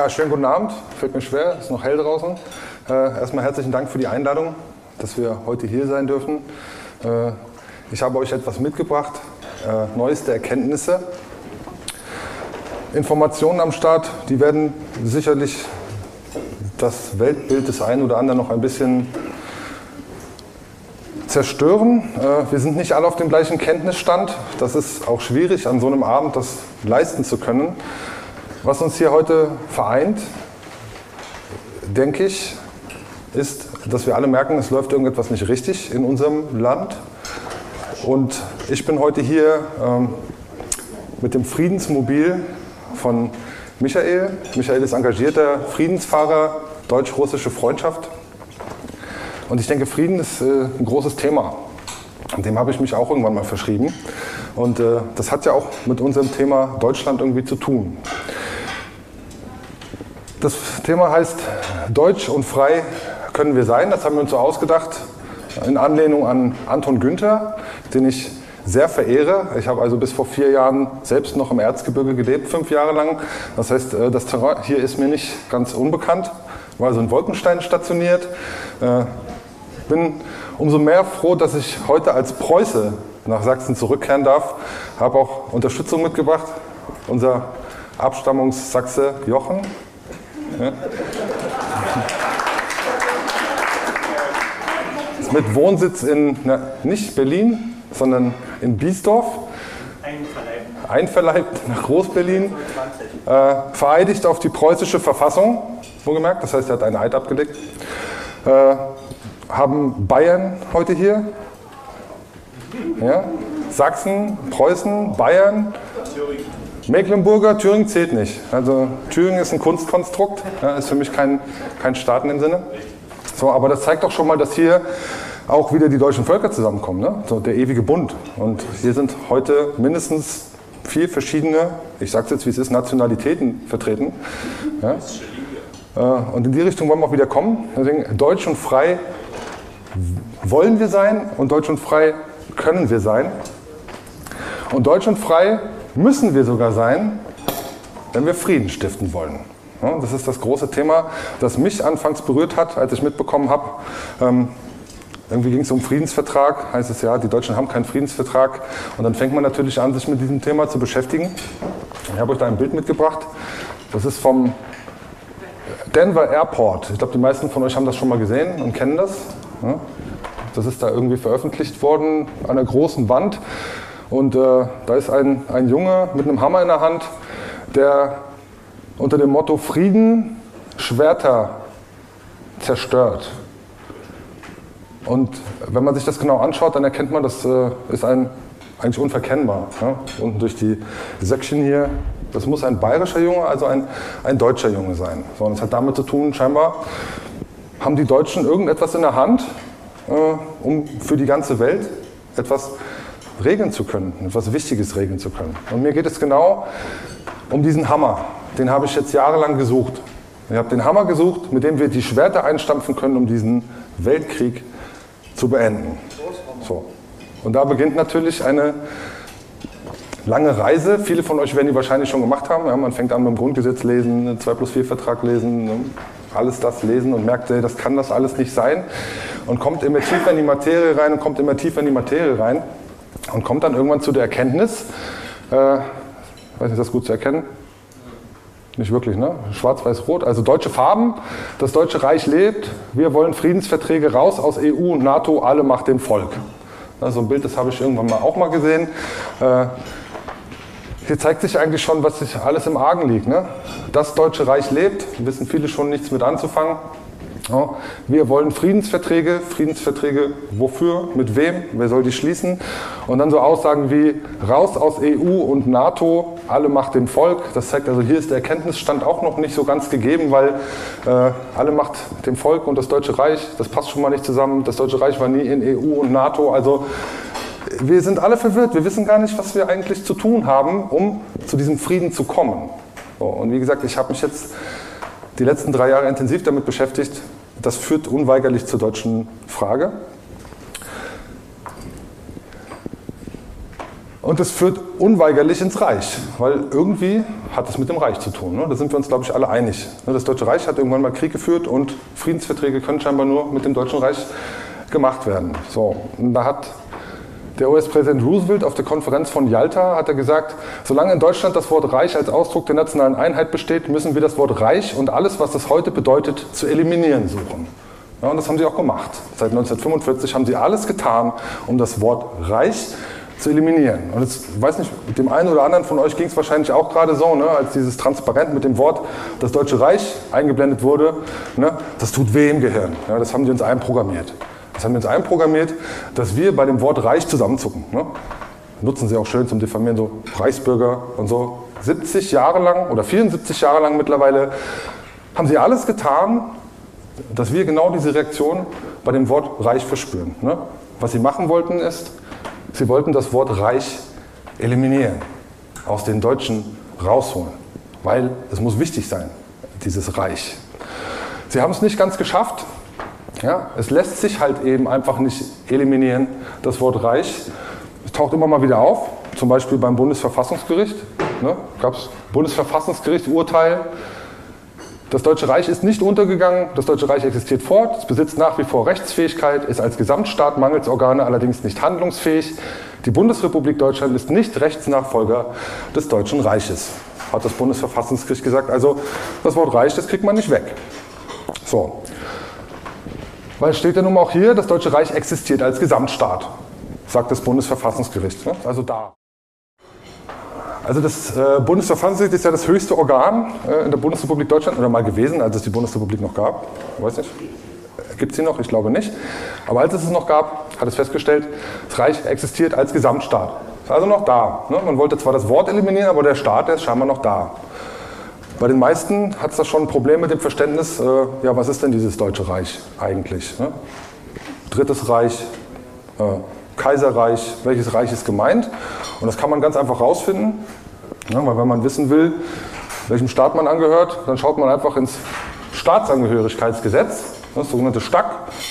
Ja, schönen guten Abend. Fällt mir schwer, ist noch hell draußen. Äh, erstmal herzlichen Dank für die Einladung, dass wir heute hier sein dürfen. Äh, ich habe euch etwas mitgebracht, äh, neueste Erkenntnisse. Informationen am Start, die werden sicherlich das Weltbild des einen oder anderen noch ein bisschen zerstören. Äh, wir sind nicht alle auf dem gleichen Kenntnisstand. Das ist auch schwierig, an so einem Abend das leisten zu können. Was uns hier heute vereint, denke ich, ist, dass wir alle merken, es läuft irgendetwas nicht richtig in unserem Land. Und ich bin heute hier ähm, mit dem Friedensmobil von Michael. Michael ist engagierter Friedensfahrer, deutsch-russische Freundschaft. Und ich denke, Frieden ist äh, ein großes Thema. Dem habe ich mich auch irgendwann mal verschrieben. Und äh, das hat ja auch mit unserem Thema Deutschland irgendwie zu tun. Das Thema heißt Deutsch und frei können wir sein. Das haben wir uns so ausgedacht in Anlehnung an Anton Günther, den ich sehr verehre. Ich habe also bis vor vier Jahren selbst noch im Erzgebirge gelebt, fünf Jahre lang. Das heißt, äh, das Terrain hier ist mir nicht ganz unbekannt. War also in Wolkenstein stationiert. Äh, bin umso mehr froh, dass ich heute als Preuße nach Sachsen zurückkehren darf. Habe auch Unterstützung mitgebracht. Unser Abstammungssachse Jochen ja. Mit Wohnsitz in, na, nicht Berlin, sondern in Biesdorf. Einverleibt. Einverleibt nach Groß-Berlin. Äh, vereidigt auf die preußische Verfassung, wohlgemerkt, das heißt, er hat einen Eid abgelegt. Äh, haben Bayern heute hier. Ja? Sachsen, Preußen, Bayern. Mecklenburger, Thüringen zählt nicht. Also Thüringen ist ein Kunstkonstrukt, ja, ist für mich kein, kein Staat in dem Sinne. So, aber das zeigt doch schon mal, dass hier auch wieder die deutschen Völker zusammenkommen, ne? so der ewige Bund. Und hier sind heute mindestens vier verschiedene, ich sage es jetzt wie es ist, Nationalitäten vertreten. Ja? Äh, und in die Richtung wollen wir auch wieder kommen. Deswegen deutsch und frei wollen wir sein und deutsch und frei können wir sein. Und deutsch und frei müssen wir sogar sein, wenn wir Frieden stiften wollen. das ist das große Thema, das mich anfangs berührt hat, als ich mitbekommen habe, ähm, irgendwie ging es um Friedensvertrag, heißt es ja, die Deutschen haben keinen Friedensvertrag. Und dann fängt man natürlich an, sich mit diesem Thema zu beschäftigen. Ich habe euch da ein Bild mitgebracht. Das ist vom Denver Airport. Ich glaube, die meisten von euch haben das schon mal gesehen und kennen das. Das ist da irgendwie veröffentlicht worden an einer großen Wand. Und äh, da ist ein, ein Junge mit einem Hammer in der Hand, der unter dem Motto Frieden Schwerter zerstört. Und wenn man sich das genau anschaut, dann erkennt man, das äh, ist ein, eigentlich unverkennbar. Ja? Unten durch die Säckchen hier, das muss ein bayerischer Junge, also ein, ein deutscher Junge sein. So, und das hat damit zu tun, scheinbar haben die Deutschen irgendetwas in der Hand, äh, um für die ganze Welt etwas regeln zu können, etwas Wichtiges regeln zu können. Und mir geht es genau um diesen Hammer. Den habe ich jetzt jahrelang gesucht. Ich habe den Hammer gesucht, mit dem wir die Schwerter einstampfen können, um diesen Weltkrieg zu beenden. So. Und da beginnt natürlich eine lange Reise. Viele von euch werden die wahrscheinlich schon gemacht haben. Ja, man fängt an dem Grundgesetz lesen, 2 plus 4 Vertrag lesen, ne, alles das lesen und merkt, das kann das alles nicht sein. Und kommt immer tiefer in die Materie rein und kommt immer tiefer in die Materie rein und kommt dann irgendwann zu der Erkenntnis, äh, weiß nicht, ist das gut zu erkennen? Nicht wirklich, ne? Schwarz-Weiß-Rot, also deutsche Farben, das Deutsche Reich lebt, wir wollen Friedensverträge raus aus EU und NATO, alle macht dem Volk. So ein Bild, das habe ich irgendwann mal auch mal gesehen. Äh, hier zeigt sich eigentlich schon, was sich alles im Argen liegt. Ne? Das Deutsche Reich lebt, wissen viele schon nichts mit anzufangen. Ja, wir wollen Friedensverträge. Friedensverträge wofür? Mit wem? Wer soll die schließen? Und dann so Aussagen wie raus aus EU und NATO, alle Macht dem Volk. Das zeigt also, hier ist der Erkenntnisstand auch noch nicht so ganz gegeben, weil äh, alle Macht dem Volk und das Deutsche Reich, das passt schon mal nicht zusammen. Das Deutsche Reich war nie in EU und NATO. Also wir sind alle verwirrt. Wir wissen gar nicht, was wir eigentlich zu tun haben, um zu diesem Frieden zu kommen. So, und wie gesagt, ich habe mich jetzt die letzten drei Jahre intensiv damit beschäftigt. Das führt unweigerlich zur deutschen Frage. Und es führt unweigerlich ins Reich, weil irgendwie hat es mit dem Reich zu tun. Ne? Da sind wir uns, glaube ich, alle einig. Ne? Das Deutsche Reich hat irgendwann mal Krieg geführt und Friedensverträge können scheinbar nur mit dem Deutschen Reich gemacht werden. So, und da hat der US-Präsident Roosevelt auf der Konferenz von Yalta hat er gesagt, solange in Deutschland das Wort Reich als Ausdruck der nationalen Einheit besteht, müssen wir das Wort Reich und alles, was das heute bedeutet, zu eliminieren suchen. Ja, und das haben sie auch gemacht. Seit 1945 haben sie alles getan, um das Wort Reich zu eliminieren. Und jetzt, ich weiß nicht, mit dem einen oder anderen von euch ging es wahrscheinlich auch gerade so, ne, als dieses Transparent mit dem Wort das Deutsche Reich eingeblendet wurde. Ne, das tut weh im Gehirn. Ja, das haben die uns einprogrammiert. Das haben wir uns einprogrammiert, dass wir bei dem Wort Reich zusammenzucken. Ne? Nutzen sie auch schön zum Diffamieren, so Reichsbürger und so. 70 Jahre lang oder 74 Jahre lang mittlerweile haben sie alles getan, dass wir genau diese Reaktion bei dem Wort Reich verspüren. Ne? Was sie machen wollten ist, sie wollten das Wort Reich eliminieren, aus den Deutschen rausholen, weil es muss wichtig sein, dieses Reich. Sie haben es nicht ganz geschafft. Ja? Es lässt sich halt eben einfach nicht eliminieren, das Wort Reich. Es taucht immer mal wieder auf, zum Beispiel beim Bundesverfassungsgericht. Ne? Gab es Bundesverfassungsgericht Urteil, das Deutsche Reich ist nicht untergegangen, das Deutsche Reich existiert fort, es besitzt nach wie vor Rechtsfähigkeit, ist als Gesamtstaat mangels Organe allerdings nicht handlungsfähig. Die Bundesrepublik Deutschland ist nicht Rechtsnachfolger des Deutschen Reiches, hat das Bundesverfassungsgericht gesagt. Also das Wort Reich, das kriegt man nicht weg. So. Weil es steht ja nun auch hier, das Deutsche Reich existiert als Gesamtstaat, sagt das Bundesverfassungsgericht. Ne? Also da. Also das äh, Bundesverfassungsgericht ist ja das höchste Organ äh, in der Bundesrepublik Deutschland oder mal gewesen, als es die Bundesrepublik noch gab. Ich weiß nicht. Gibt es sie noch? Ich glaube nicht. Aber als es es noch gab, hat es festgestellt, das Reich existiert als Gesamtstaat. Ist also noch da. Ne? Man wollte zwar das Wort eliminieren, aber der Staat der ist scheinbar noch da. Bei den meisten hat es da schon ein Problem mit dem Verständnis, äh, ja, was ist denn dieses Deutsche Reich eigentlich? Ne? Drittes Reich, äh, Kaiserreich, welches Reich ist gemeint? Und das kann man ganz einfach rausfinden, ja, weil wenn man wissen will, welchem Staat man angehört, dann schaut man einfach ins Staatsangehörigkeitsgesetz, das sogenannte STAG,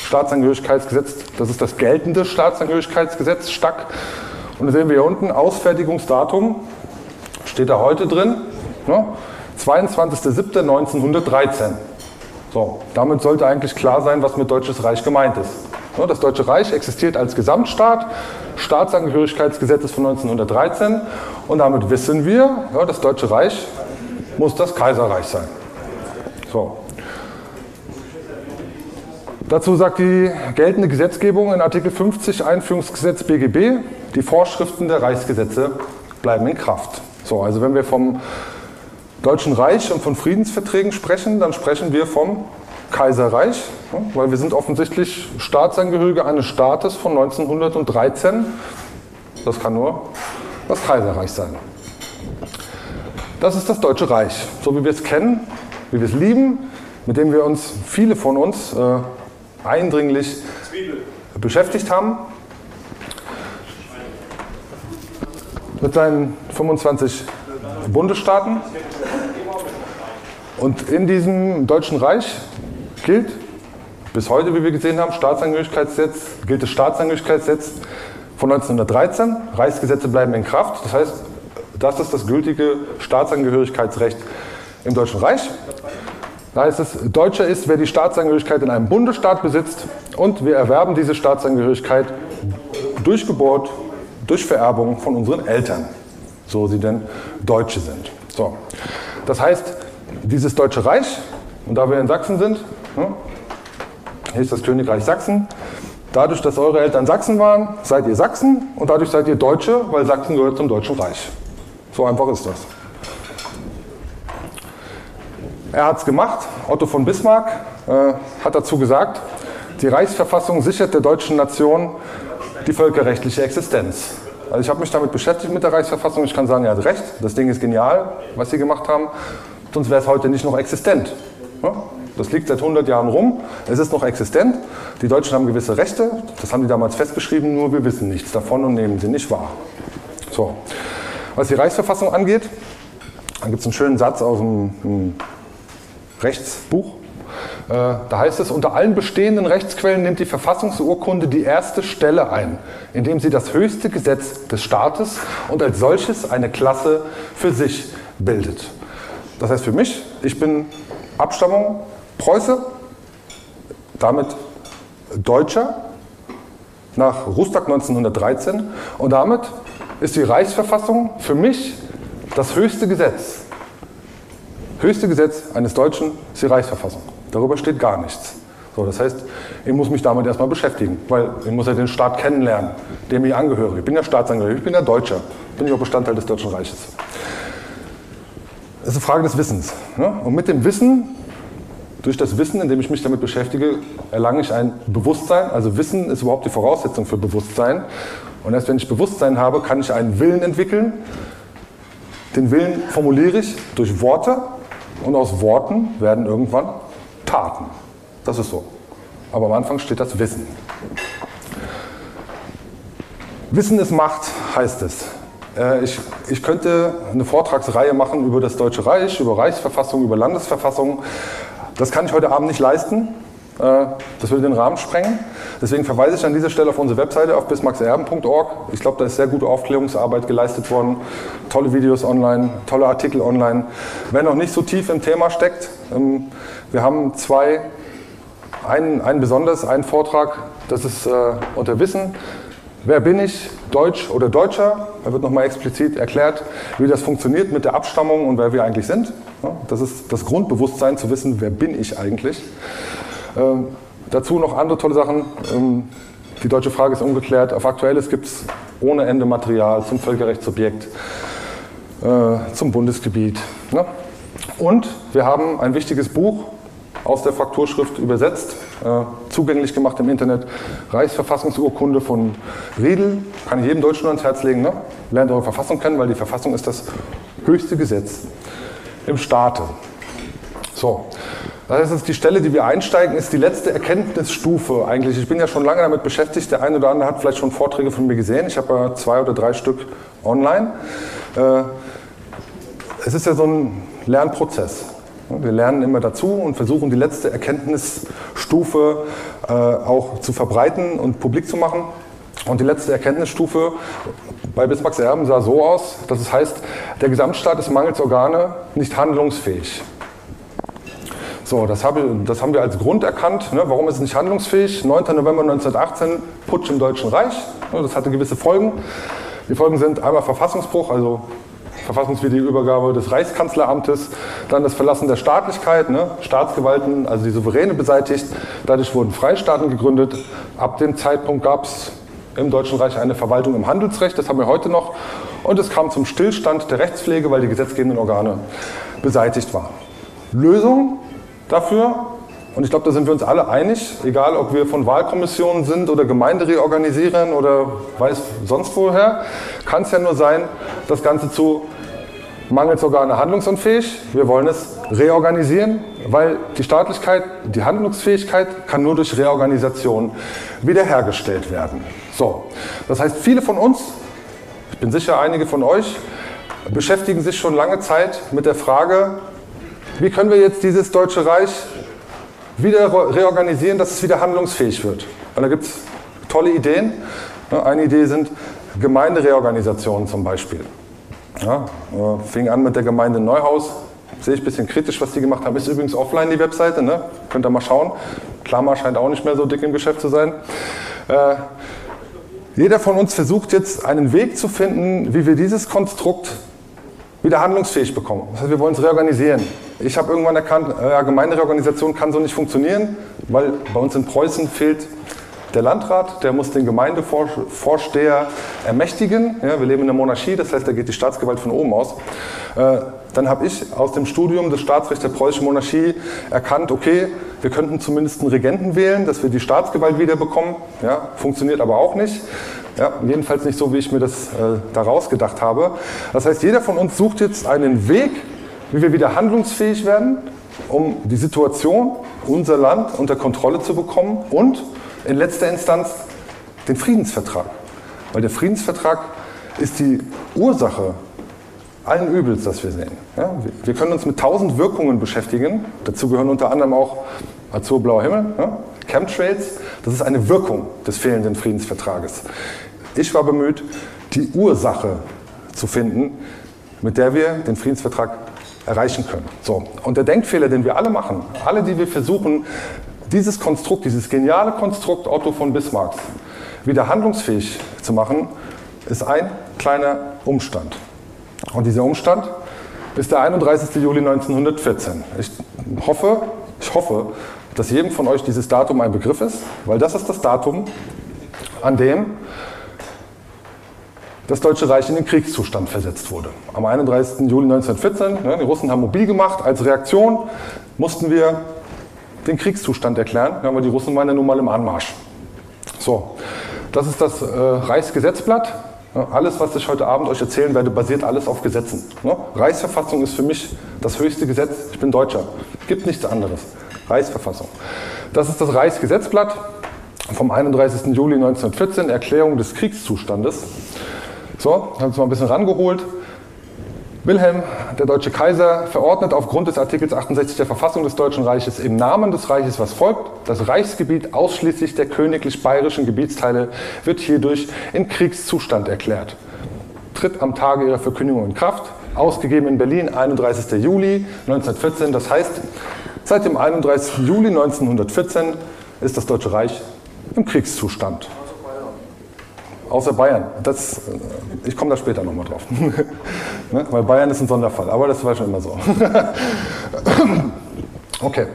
Staatsangehörigkeitsgesetz, das ist das geltende Staatsangehörigkeitsgesetz, STAG. Und da sehen wir hier unten, Ausfertigungsdatum, steht da heute drin, ne? 22.07.1913. So, damit sollte eigentlich klar sein, was mit Deutsches Reich gemeint ist. Das Deutsche Reich existiert als Gesamtstaat, Staatsangehörigkeitsgesetz ist von 1913 und damit wissen wir, das Deutsche Reich muss das Kaiserreich sein. So. Dazu sagt die geltende Gesetzgebung in Artikel 50 Einführungsgesetz BGB, die Vorschriften der Reichsgesetze bleiben in Kraft. So, also wenn wir vom Deutschen Reich und von Friedensverträgen sprechen, dann sprechen wir vom Kaiserreich, weil wir sind offensichtlich Staatsangehörige eines Staates von 1913. Das kann nur das Kaiserreich sein. Das ist das Deutsche Reich, so wie wir es kennen, wie wir es lieben, mit dem wir uns, viele von uns, äh, eindringlich beschäftigt haben. Mit seinen 25 Bundesstaaten. Und in diesem Deutschen Reich gilt bis heute, wie wir gesehen haben, Staatsangehörigkeitsgesetz, gilt das Staatsangehörigkeitsgesetz von 1913. Reichsgesetze bleiben in Kraft. Das heißt, das ist das gültige Staatsangehörigkeitsrecht im Deutschen Reich. Da heißt es, Deutscher ist, wer die Staatsangehörigkeit in einem Bundesstaat besitzt und wir erwerben diese Staatsangehörigkeit durch Geburt, durch Vererbung von unseren Eltern, so sie denn Deutsche sind. So. Das heißt, dieses Deutsche Reich, und da wir in Sachsen sind, hier ist das Königreich Sachsen. Dadurch, dass eure Eltern Sachsen waren, seid ihr Sachsen und dadurch seid ihr Deutsche, weil Sachsen gehört zum Deutschen Reich. So einfach ist das. Er hat es gemacht. Otto von Bismarck äh, hat dazu gesagt, die Reichsverfassung sichert der deutschen Nation die völkerrechtliche Existenz. Also ich habe mich damit beschäftigt mit der Reichsverfassung. Ich kann sagen, er hat recht. Das Ding ist genial, was sie gemacht haben. Sonst wäre es heute nicht noch existent. Das liegt seit 100 Jahren rum. Es ist noch existent. Die Deutschen haben gewisse Rechte. Das haben die damals festgeschrieben, nur wir wissen nichts davon und nehmen sie nicht wahr. So. Was die Reichsverfassung angeht, dann gibt es einen schönen Satz aus dem, dem Rechtsbuch. Äh, da heißt es, unter allen bestehenden Rechtsquellen nimmt die Verfassungsurkunde die erste Stelle ein, indem sie das höchste Gesetz des Staates und als solches eine Klasse für sich bildet. Das heißt für mich, ich bin Abstammung Preuße, damit Deutscher nach Rustag 1913 und damit ist die Reichsverfassung für mich das höchste Gesetz. Höchste Gesetz eines Deutschen ist die Reichsverfassung. Darüber steht gar nichts. So, das heißt, ich muss mich damit erstmal beschäftigen, weil ich muss ja den Staat kennenlernen, dem ich angehöre. Ich bin ja Staatsangehörig, ich bin ja Deutscher, bin ich auch Bestandteil des Deutschen Reiches. Ist eine Frage des Wissens. Ne? Und mit dem Wissen, durch das Wissen, indem ich mich damit beschäftige, erlange ich ein Bewusstsein. Also Wissen ist überhaupt die Voraussetzung für Bewusstsein. Und erst wenn ich Bewusstsein habe, kann ich einen Willen entwickeln. Den Willen formuliere ich durch Worte und aus Worten werden irgendwann Taten. Das ist so. Aber am Anfang steht das Wissen. Wissen ist Macht, heißt es. Äh, ich, ich, könnte eine Vortragsreihe machen über das Deutsche Reich, über Reichsverfassung, über Landesverfassung. Das kann ich heute Abend nicht leisten. Äh, das würde den Rahmen sprengen. Deswegen verweise ich an dieser Stelle auf unsere Webseite auf bismarckserben.org. Ich glaube, da ist sehr gute Aufklärungsarbeit geleistet worden. Tolle Videos online, tolle Artikel online. Wer noch nicht so tief im Thema steckt, ähm, wir haben zwei, einen, einen besonders, einen Vortrag, das ist äh, unter Wissen. Wer bin ich, Deutsch oder Deutscher? Da wird nochmal explizit erklärt, wie das funktioniert mit der Abstammung und wer wir eigentlich sind. Das ist das Grundbewusstsein zu wissen, wer bin ich eigentlich. Ähm, dazu noch andere tolle Sachen. Ähm, die deutsche Frage ist ungeklärt. Auf Aktuelles gibt es ohne Ende Material zum Völkerrechtsobjekt, äh, zum Bundesgebiet. Ne? Und wir haben ein wichtiges Buch aus der Frakturschrift übersetzt, äh, zugänglich gemacht im Internet. Reichsverfassungsurkunde von Riedel, kann ich jedem Deutschen ans Herz legen. Ne? Lernt eure Verfassung kennen, weil die Verfassung ist das höchste Gesetz im Staate. So, das ist die Stelle, die wir einsteigen, ist die letzte Erkenntnisstufe eigentlich. Ich bin ja schon lange damit beschäftigt. Der eine oder andere hat vielleicht schon Vorträge von mir gesehen. Ich habe ja zwei oder drei Stück online. Äh, es ist ja so ein Lernprozess. Wir lernen immer dazu und versuchen die letzte Erkenntnisstufe äh, auch zu verbreiten und publik zu machen. Und die letzte Erkenntnisstufe bei Bismarcks Erben sah so aus, dass es heißt, der Gesamtstaat ist mangels Organe nicht handlungsfähig. So, das, habe, das haben wir als Grund erkannt. Ne? Warum ist es nicht handlungsfähig? 9. November 1918, Putsch im Deutschen Reich. Ne? Das hatte gewisse Folgen. Die Folgen sind einmal Verfassungsbruch, also verfassungswidrige Übergabe des Reichskanzleramtes, dann das Verlassen der Staatlichkeit, ne? Staatsgewalten, also die Souveräne beseitigt. Dadurch wurden Freistaaten gegründet. Ab dem Zeitpunkt gab es im Deutschen Reich eine Verwaltung im Handelsrecht, das haben wir heute noch. Und es kam zum Stillstand der Rechtspflege, weil die gesetzgebenden Organe beseitigt waren. Lösung dafür. Und ich glaube, da sind wir uns alle einig, egal ob wir von Wahlkommissionen sind oder Gemeinde reorganisieren oder weiß sonst woher, kann es ja nur sein, das Ganze zu mangels Organe handlungsunfähig. Wir wollen es reorganisieren, weil die Staatlichkeit, die Handlungsfähigkeit kann nur durch Reorganisation wiederhergestellt werden. So, das heißt, viele von uns, ich bin sicher einige von euch, beschäftigen sich schon lange Zeit mit der Frage, wie können wir jetzt dieses Deutsche Reich wieder reorganisieren, dass es wieder handlungsfähig wird? Und da gibt es tolle Ideen. Eine Idee sind Gemeindereorganisationen zum Beispiel. Ja, äh, fing an mit der Gemeinde Neuhaus. Sehe ich ein bisschen kritisch, was die gemacht haben. Ist übrigens offline die Webseite, ne? könnt ihr mal schauen. Klammer scheint auch nicht mehr so dick im Geschäft zu sein. Äh, jeder von uns versucht jetzt einen Weg zu finden, wie wir dieses Konstrukt wieder handlungsfähig bekommen. Das heißt, wir wollen es reorganisieren. Ich habe irgendwann erkannt, äh, Gemeindereorganisation kann so nicht funktionieren, weil bei uns in Preußen fehlt der Landrat, der muss den Gemeindevorsteher ermächtigen. Ja, wir leben in der Monarchie, das heißt, da geht die Staatsgewalt von oben aus. Äh, dann habe ich aus dem Studium des Staatsrechts der preußischen Monarchie erkannt, okay, wir könnten zumindest einen Regenten wählen, dass wir die Staatsgewalt wiederbekommen. Ja, funktioniert aber auch nicht. Ja, jedenfalls nicht so, wie ich mir das äh, daraus gedacht habe. Das heißt, jeder von uns sucht jetzt einen Weg, wie wir wieder handlungsfähig werden, um die Situation, unser Land unter Kontrolle zu bekommen und in letzter Instanz den Friedensvertrag. Weil der Friedensvertrag ist die Ursache allen Übels, das wir sehen. Ja, wir können uns mit tausend Wirkungen beschäftigen. Dazu gehören unter anderem auch azurblauer Himmel, ne? Chemtrails, das ist eine Wirkung des fehlenden Friedensvertrages. Ich war bemüht, die Ursache zu finden, mit der wir den Friedensvertrag erreichen können. So. Und der Denkfehler, den wir alle machen, alle, die wir versuchen, dieses Konstrukt, dieses geniale Konstrukt Otto von Bismarcks wieder handlungsfähig zu machen, ist ein kleiner Umstand. Und dieser Umstand ist der 31. Juli 1914. Ich hoffe, ich hoffe, dass jedem von euch dieses Datum ein Begriff ist, weil das ist das Datum, an dem das Deutsche Reich in den Kriegszustand versetzt wurde. Am 31. Juli 1914, ne, die Russen haben mobil gemacht, als Reaktion mussten wir den Kriegszustand erklären, ja, weil die Russen waren ja nun mal im Anmarsch. So, das ist das äh, Reichsgesetzblatt. Ja, alles, was ich heute Abend euch erzählen werde, basiert alles auf Gesetzen. Ne? Reichsverfassung ist für mich das höchste Gesetz. Ich bin Deutscher. Gibt nichts anderes. Reichsverfassung. Das ist das Reichsgesetzblatt vom 31. Juli 1914, Erklärung des Kriegszustandes. So, haben uns mal ein bisschen rangeholt. Wilhelm, der deutsche Kaiser, verordnet aufgrund des Artikels 68 der Verfassung des Deutschen Reiches im Namen des Reiches, was folgt. Das Reichsgebiet ausschließlich der königlich bayerischen Gebietsteile wird hierdurch in Kriegszustand erklärt. Tritt am Tage ihrer Verkündigung in Kraft. Ausgegeben in Berlin, 31. Juli 1914. Das heißt, seit dem 31. Juli 1914 ist das Deutsche Reich im Kriegszustand. Außer Bayern. Das, äh, ich komme da später nochmal drauf. ne? Weil Bayern ist ein Sonderfall, aber das war schon immer so. okay.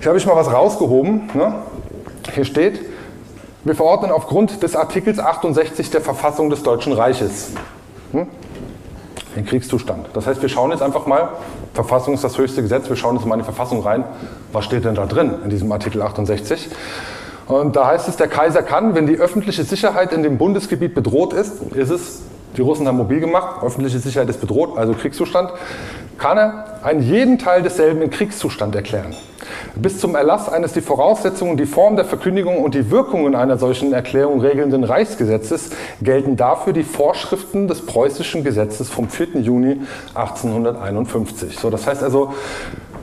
Hier habe ich mal was rausgehoben. Ne? Hier steht, wir verordnen aufgrund des Artikels 68 der Verfassung des Deutschen Reiches hm? den Kriegszustand. Das heißt, wir schauen jetzt einfach mal, Verfassung ist das höchste Gesetz, wir schauen jetzt mal in die Verfassung rein, was steht denn da drin in diesem Artikel 68. Und da heißt es, der Kaiser kann, wenn die öffentliche Sicherheit in dem Bundesgebiet bedroht ist, ist es, die Russen haben mobil gemacht, öffentliche Sicherheit ist bedroht, also Kriegszustand, kann er einen jeden Teil desselben in Kriegszustand erklären. Bis zum Erlass eines die Voraussetzungen, die Form der Verkündigung und die Wirkungen einer solchen Erklärung regelnden Reichsgesetzes gelten dafür die Vorschriften des preußischen Gesetzes vom 4. Juni 1851. So, das heißt also,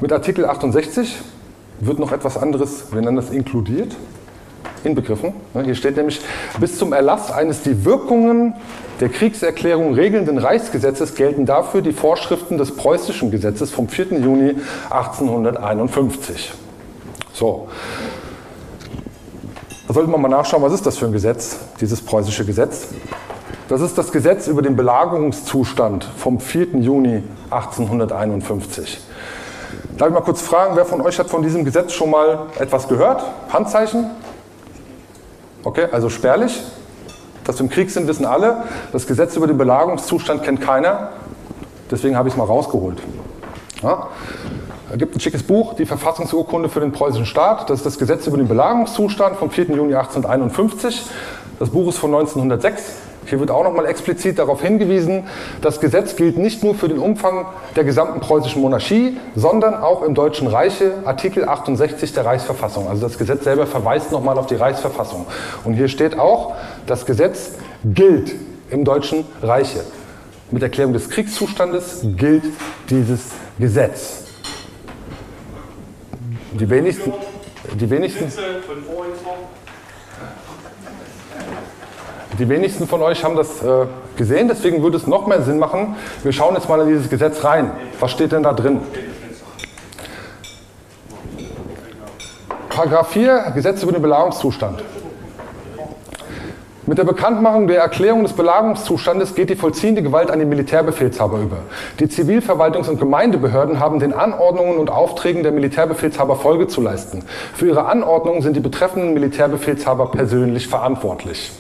mit Artikel 68 wird noch etwas anderes, wir nennen das inkludiert, inbegriffen. Hier steht nämlich, bis zum Erlass eines die Wirkungen der Kriegserklärung regelnden Reichsgesetzes gelten dafür die Vorschriften des preußischen Gesetzes vom 4. Juni 1851. So. Da sollte man mal nachschauen, was ist das für ein Gesetz, dieses preußische Gesetz. Das ist das Gesetz über den Belagerungszustand vom 4. Juni 1851. Darf ich mal kurz fragen, wer von euch hat von diesem Gesetz schon mal etwas gehört? Handzeichen? Okay, also spärlich. Dass wir im Krieg sind, wissen alle. Das Gesetz über den Belagerungszustand kennt keiner. Deswegen habe ich es mal rausgeholt. Ja? Es gibt ein schickes Buch, die Verfassungsurkunde für den preußischen Staat. Das ist das Gesetz über den Belagerungszustand vom 4. Juni 1851. Das Buch ist von 1906. Hier wird auch nochmal explizit darauf hingewiesen, das Gesetz gilt nicht nur für den Umfang der gesamten preußischen Monarchie, sondern auch im Deutschen Reiche, Artikel 68 der Reichsverfassung. Also das Gesetz selber verweist nochmal auf die Reichsverfassung. Und hier steht auch, das Gesetz gilt im Deutschen Reiche. Mit Erklärung des Kriegszustandes gilt dieses Gesetz. Die wenigsten, die wenigsten, Die wenigsten von euch haben das äh, gesehen, deswegen würde es noch mehr Sinn machen. Wir schauen jetzt mal in dieses Gesetz rein. Was steht denn da drin? Paragraph 4, Gesetz über den Belagerungszustand. Mit der Bekanntmachung der Erklärung des Belagerungszustandes geht die vollziehende Gewalt an den Militärbefehlshaber über. Die Zivilverwaltungs- und Gemeindebehörden haben den Anordnungen und Aufträgen der Militärbefehlshaber Folge zu leisten. Für ihre Anordnungen sind die betreffenden Militärbefehlshaber persönlich verantwortlich.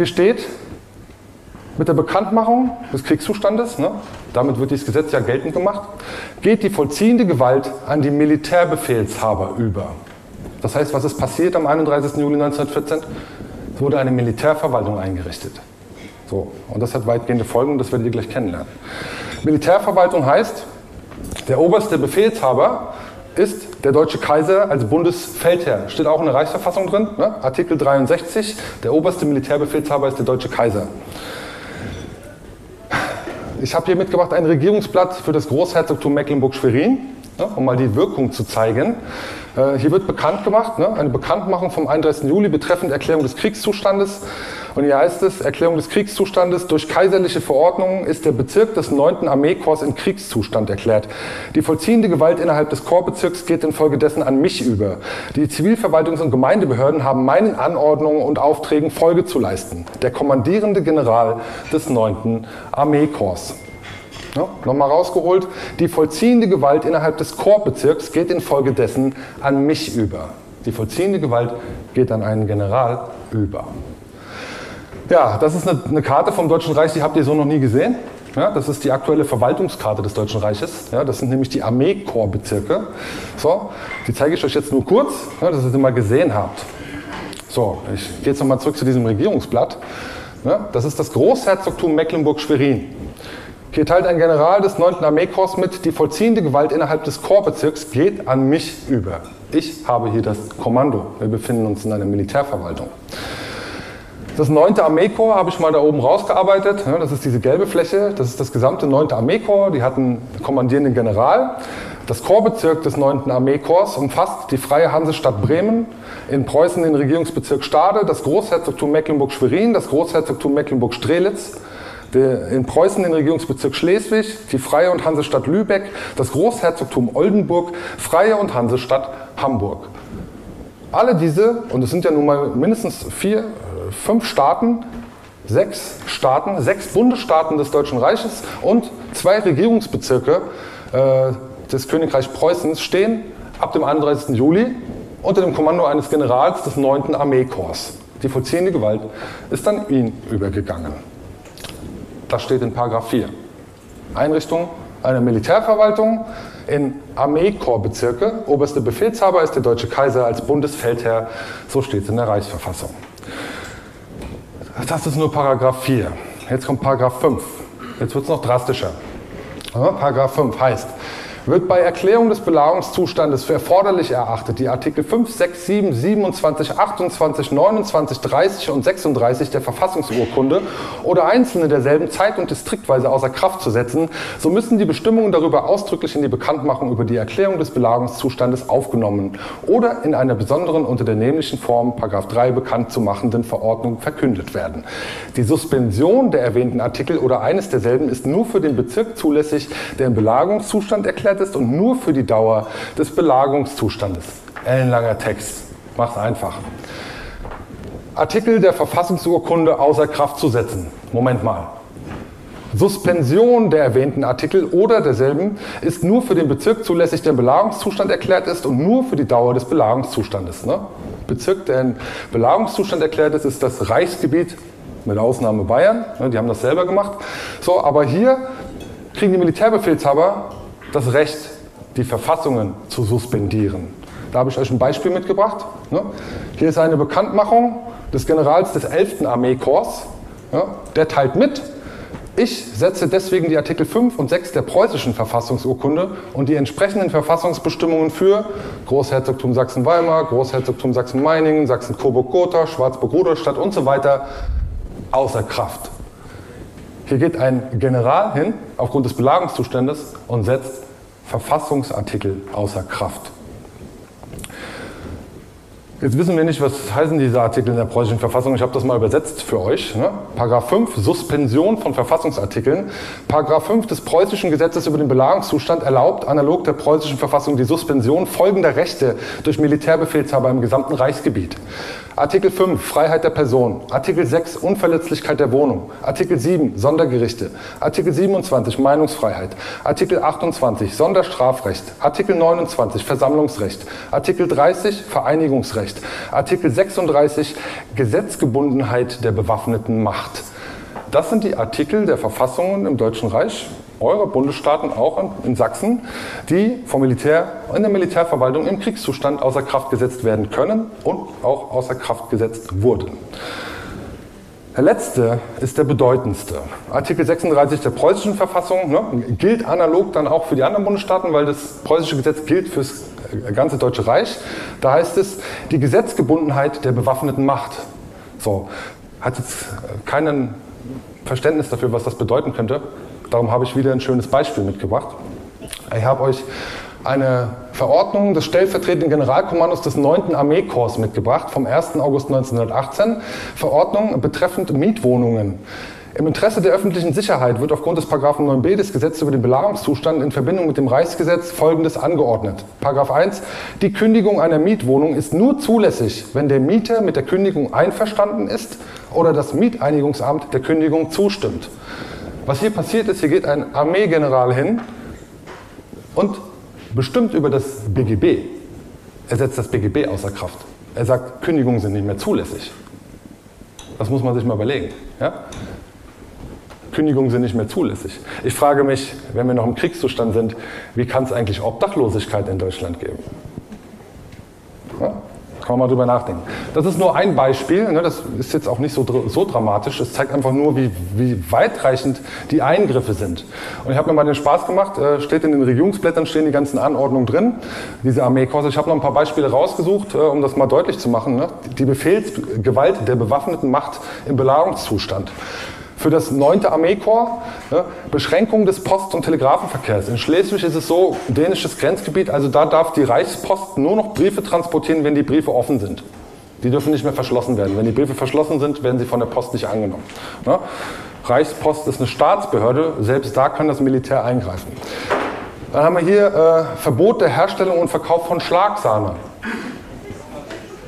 Hier steht, mit der Bekanntmachung des Kriegszustandes, ne, damit wird dieses Gesetz ja geltend gemacht, geht die vollziehende Gewalt an die Militärbefehlshaber über. Das heißt, was ist passiert am 31. Juli 1914? Es wurde eine Militärverwaltung eingerichtet. So, und das hat weitgehende Folgen, das werdet ihr gleich kennenlernen. Militärverwaltung heißt, der oberste Befehlshaber ist der deutsche Kaiser als Bundesfeldherr. Steht auch in der Reichsverfassung drin, ne? Artikel 63. Der oberste Militärbefehlshaber ist der deutsche Kaiser. Ich habe hier mitgebracht ein Regierungsblatt für das Großherzogtum Mecklenburg-Schwerin. ne, um mal die Wirkung zu zeigen. Äh, hier wird bekannt gemacht, ne, eine Bekanntmachung vom 31. Juli betreffend Erklärung des Kriegszustandes. Und hier heißt es, Erklärung des Kriegszustandes durch kaiserliche Verordnungen ist der Bezirk des 9. Armeekorps in Kriegszustand erklärt. Die vollziehende Gewalt innerhalb des Korpsbezirks geht infolgedessen an mich über. Die Zivilverwaltungs- und Gemeindebehörden haben meinen Anordnungen und Aufträgen Folge zu leisten. Der kommandierende General des 9. Armeekorps. Ja, Nochmal rausgeholt, die vollziehende Gewalt innerhalb des Korpsbezirks geht infolgedessen an mich über. Die vollziehende Gewalt geht an einen General über. Ja, das ist eine, eine, Karte vom Deutschen Reich, die habt ihr so noch nie gesehen. Ja, das ist die aktuelle Verwaltungskarte des Deutschen Reiches. Ja, das sind nämlich die Armeekorpsbezirke. So, die zeige ich euch jetzt nur kurz, ja, dass ihr sie mal gesehen habt. So, ich gehe jetzt nochmal zurück zu diesem Regierungsblatt. Ja, das ist das Großherzogtum Mecklenburg-Schwerin. Hier teilt ein General des 9. Armeekorps mit, die vollziehende Gewalt innerhalb des Korpsbezirks geht an mich über. Ich habe hier das Kommando. Wir befinden uns in einer Militärverwaltung. Das 9. Armeekorps habe ich mal da oben rausgearbeitet. Das ist diese gelbe Fläche. Das ist das gesamte 9. Armeekorps. Die hatten kommandierenden General. Das Korpsbezirk des 9. Armeekorps umfasst die Freie Hansestadt Bremen, in Preußen den Regierungsbezirk Stade, das Großherzogtum Mecklenburg-Schwerin, das Großherzogtum Mecklenburg-Strelitz, in Preußen den Regierungsbezirk Schleswig, die Freie und Hansestadt Lübeck, das Großherzogtum Oldenburg, Freie und Hansestadt Hamburg. Alle diese, und es sind ja nun mal mindestens vier, fünf Staaten, sechs Staaten, sechs Bundesstaaten des Deutschen Reiches und zwei Regierungsbezirke äh, des Königreichs Preußens stehen ab dem 31. Juli unter dem Kommando eines Generals des 9. Armeekorps. Die vollziehende Gewalt ist an ihn übergegangen. Das steht in Paragraph 4. Einrichtung einer Militärverwaltung in Armeekorpsbezirke. Oberster Befehlshaber ist der deutsche Kaiser als Bundesfeldherr. So steht es in der Reichsverfassung. Das ist nur Paragraph 4. Jetzt kommt Paragraph 5. Jetzt wird es noch drastischer. Paragraph 5 heißt, wird bei Erklärung des Belagerungszustandes für erforderlich erachtet, die Artikel 5, 6, 7, 27, 28, 29, 30 und 36 der Verfassungsurkunde oder einzelne derselben zeit- und distriktweise außer Kraft zu setzen, so müssen die Bestimmungen darüber ausdrücklich in die Bekanntmachung über die Erklärung des Belagerungszustandes aufgenommen oder in einer besonderen unter der nämlichen Form 3 bekannt zu machenden Verordnung verkündet werden. Die Suspension der erwähnten Artikel oder eines derselben ist nur für den Bezirk zulässig, der im Belagerungszustand erklärt ist und nur für die Dauer des Belagerungszustandes. Ellenlanger Text. Mach's einfach. Artikel der Verfassungsurkunde außer Kraft zu setzen. Moment mal. Suspension der erwähnten Artikel oder derselben ist nur für den Bezirk zulässig, der Belagerungszustand erklärt ist und nur für die Dauer des Belagerungszustandes. Ne? Bezirk, der im Belagerungszustand erklärt ist, ist das Reichsgebiet mit Ausnahme Bayern. Ne? Die haben das selber gemacht. So, aber hier kriegen die Militärbefehlshaber das Recht, die Verfassungen zu suspendieren. Da habe ich euch ein Beispiel mitgebracht. Ne? Hier ist eine Bekanntmachung des Generals des 11. Armeekorps. Der teilt mit, ich setze deswegen die Artikel 5 und 6 der preußischen Verfassungsurkunde und die entsprechenden Verfassungsbestimmungen für Großherzogtum Sachsen-Weimar, Großherzogtum Sachsen-Meiningen, Sachsen-Coburg-Gotha, Schwarzburg-Rudolstadt und so weiter außer Kraft. Hier geht ein General hin aufgrund des Belagerungszustandes und setzt Verfassungsartikel außer Kraft. Jetzt wissen wir nicht, was heißen diese Artikel in der preußischen Verfassung. Ich habe das mal übersetzt für euch. Ne? Paragraph 5, Suspension von Verfassungsartikeln. Paragraph 5 des preußischen Gesetzes über den Belagerungszustand erlaubt analog der preußischen Verfassung die Suspension folgender Rechte durch Militärbefehlshaber im gesamten Reichsgebiet. Artikel 5 Freiheit der Person, Artikel 6 Unverletzlichkeit der Wohnung, Artikel 7 Sondergerichte, Artikel 27 Meinungsfreiheit, Artikel 28 Sonderstrafrecht, Artikel 29 Versammlungsrecht, Artikel 30 Vereinigungsrecht, Artikel 36 Gesetzgebundenheit der bewaffneten Macht. Das sind die Artikel der Verfassungen im Deutschen Reich eurer Bundesstaaten, auch in Sachsen, die vom Militär in der Militärverwaltung im Kriegszustand außer Kraft gesetzt werden können und auch außer Kraft gesetzt wurden. Der letzte ist der bedeutendste. Artikel 36 der preußischen Verfassung ne, gilt analog dann auch für die anderen Bundesstaaten, weil das preußische Gesetz gilt für das ganze Deutsche Reich. Da heißt es, die Gesetzgebundenheit der bewaffneten Macht. So, hat jetzt keinen Verständnis dafür, was das bedeuten könnte. Darum habe ich wieder ein schönes Beispiel mitgebracht. Ich habe euch eine Verordnung des stellvertretenden Generalkommandos des 9. Armeekorps mitgebracht vom 1. August 1918. Verordnung betreffend Mietwohnungen. Im Interesse der öffentlichen Sicherheit wird aufgrund des Paragraphen 9b des Gesetzes über den Belagerungszustand in Verbindung mit dem Reichsgesetz Folgendes angeordnet. Paragraph 1. Die Kündigung einer Mietwohnung ist nur zulässig, wenn der Mieter mit der Kündigung einverstanden ist oder das Mieteinigungsamt der Kündigung zustimmt. Was hier passiert ist, hier geht ein Armeegeneral hin und bestimmt über das BGB. Er setzt das BGB außer Kraft. Er sagt, Kündigungen sind nicht mehr zulässig. Das muss man sich mal überlegen. Ja? Kündigungen sind nicht mehr zulässig. Ich frage mich, wenn wir noch im Kriegszustand sind, wie kann es eigentlich Obdachlosigkeit in Deutschland geben? Ja? Kann man mal drüber nachdenken. Das ist nur ein Beispiel, ne? das ist jetzt auch nicht so, so dramatisch. Es zeigt einfach nur, wie, wie weitreichend die Eingriffe sind. Und ich habe mir mal den Spaß gemacht, äh, steht in den Regierungsblättern, stehen die ganzen Anordnungen drin, diese Armeekurse. Ich habe noch ein paar Beispiele rausgesucht, äh, um das mal deutlich zu machen. Ne? Die Befehlsgewalt der bewaffneten Macht im Belagerungszustand für das 9. Armeekorps ne, Beschränkung des Post- und Telegrafenverkehrs. In Schleswig ist es so, dänisches Grenzgebiet, also da darf die Reichspost nur noch Briefe transportieren, wenn die Briefe offen sind. Die dürfen nicht mehr verschlossen werden. Wenn die Briefe verschlossen sind, werden sie von der Post nicht angenommen. Ne? Reichspost ist eine Staatsbehörde, selbst da kann das Militär eingreifen. Dann haben wir hier äh, Verbot der Herstellung und Verkauf von Schlagsahne.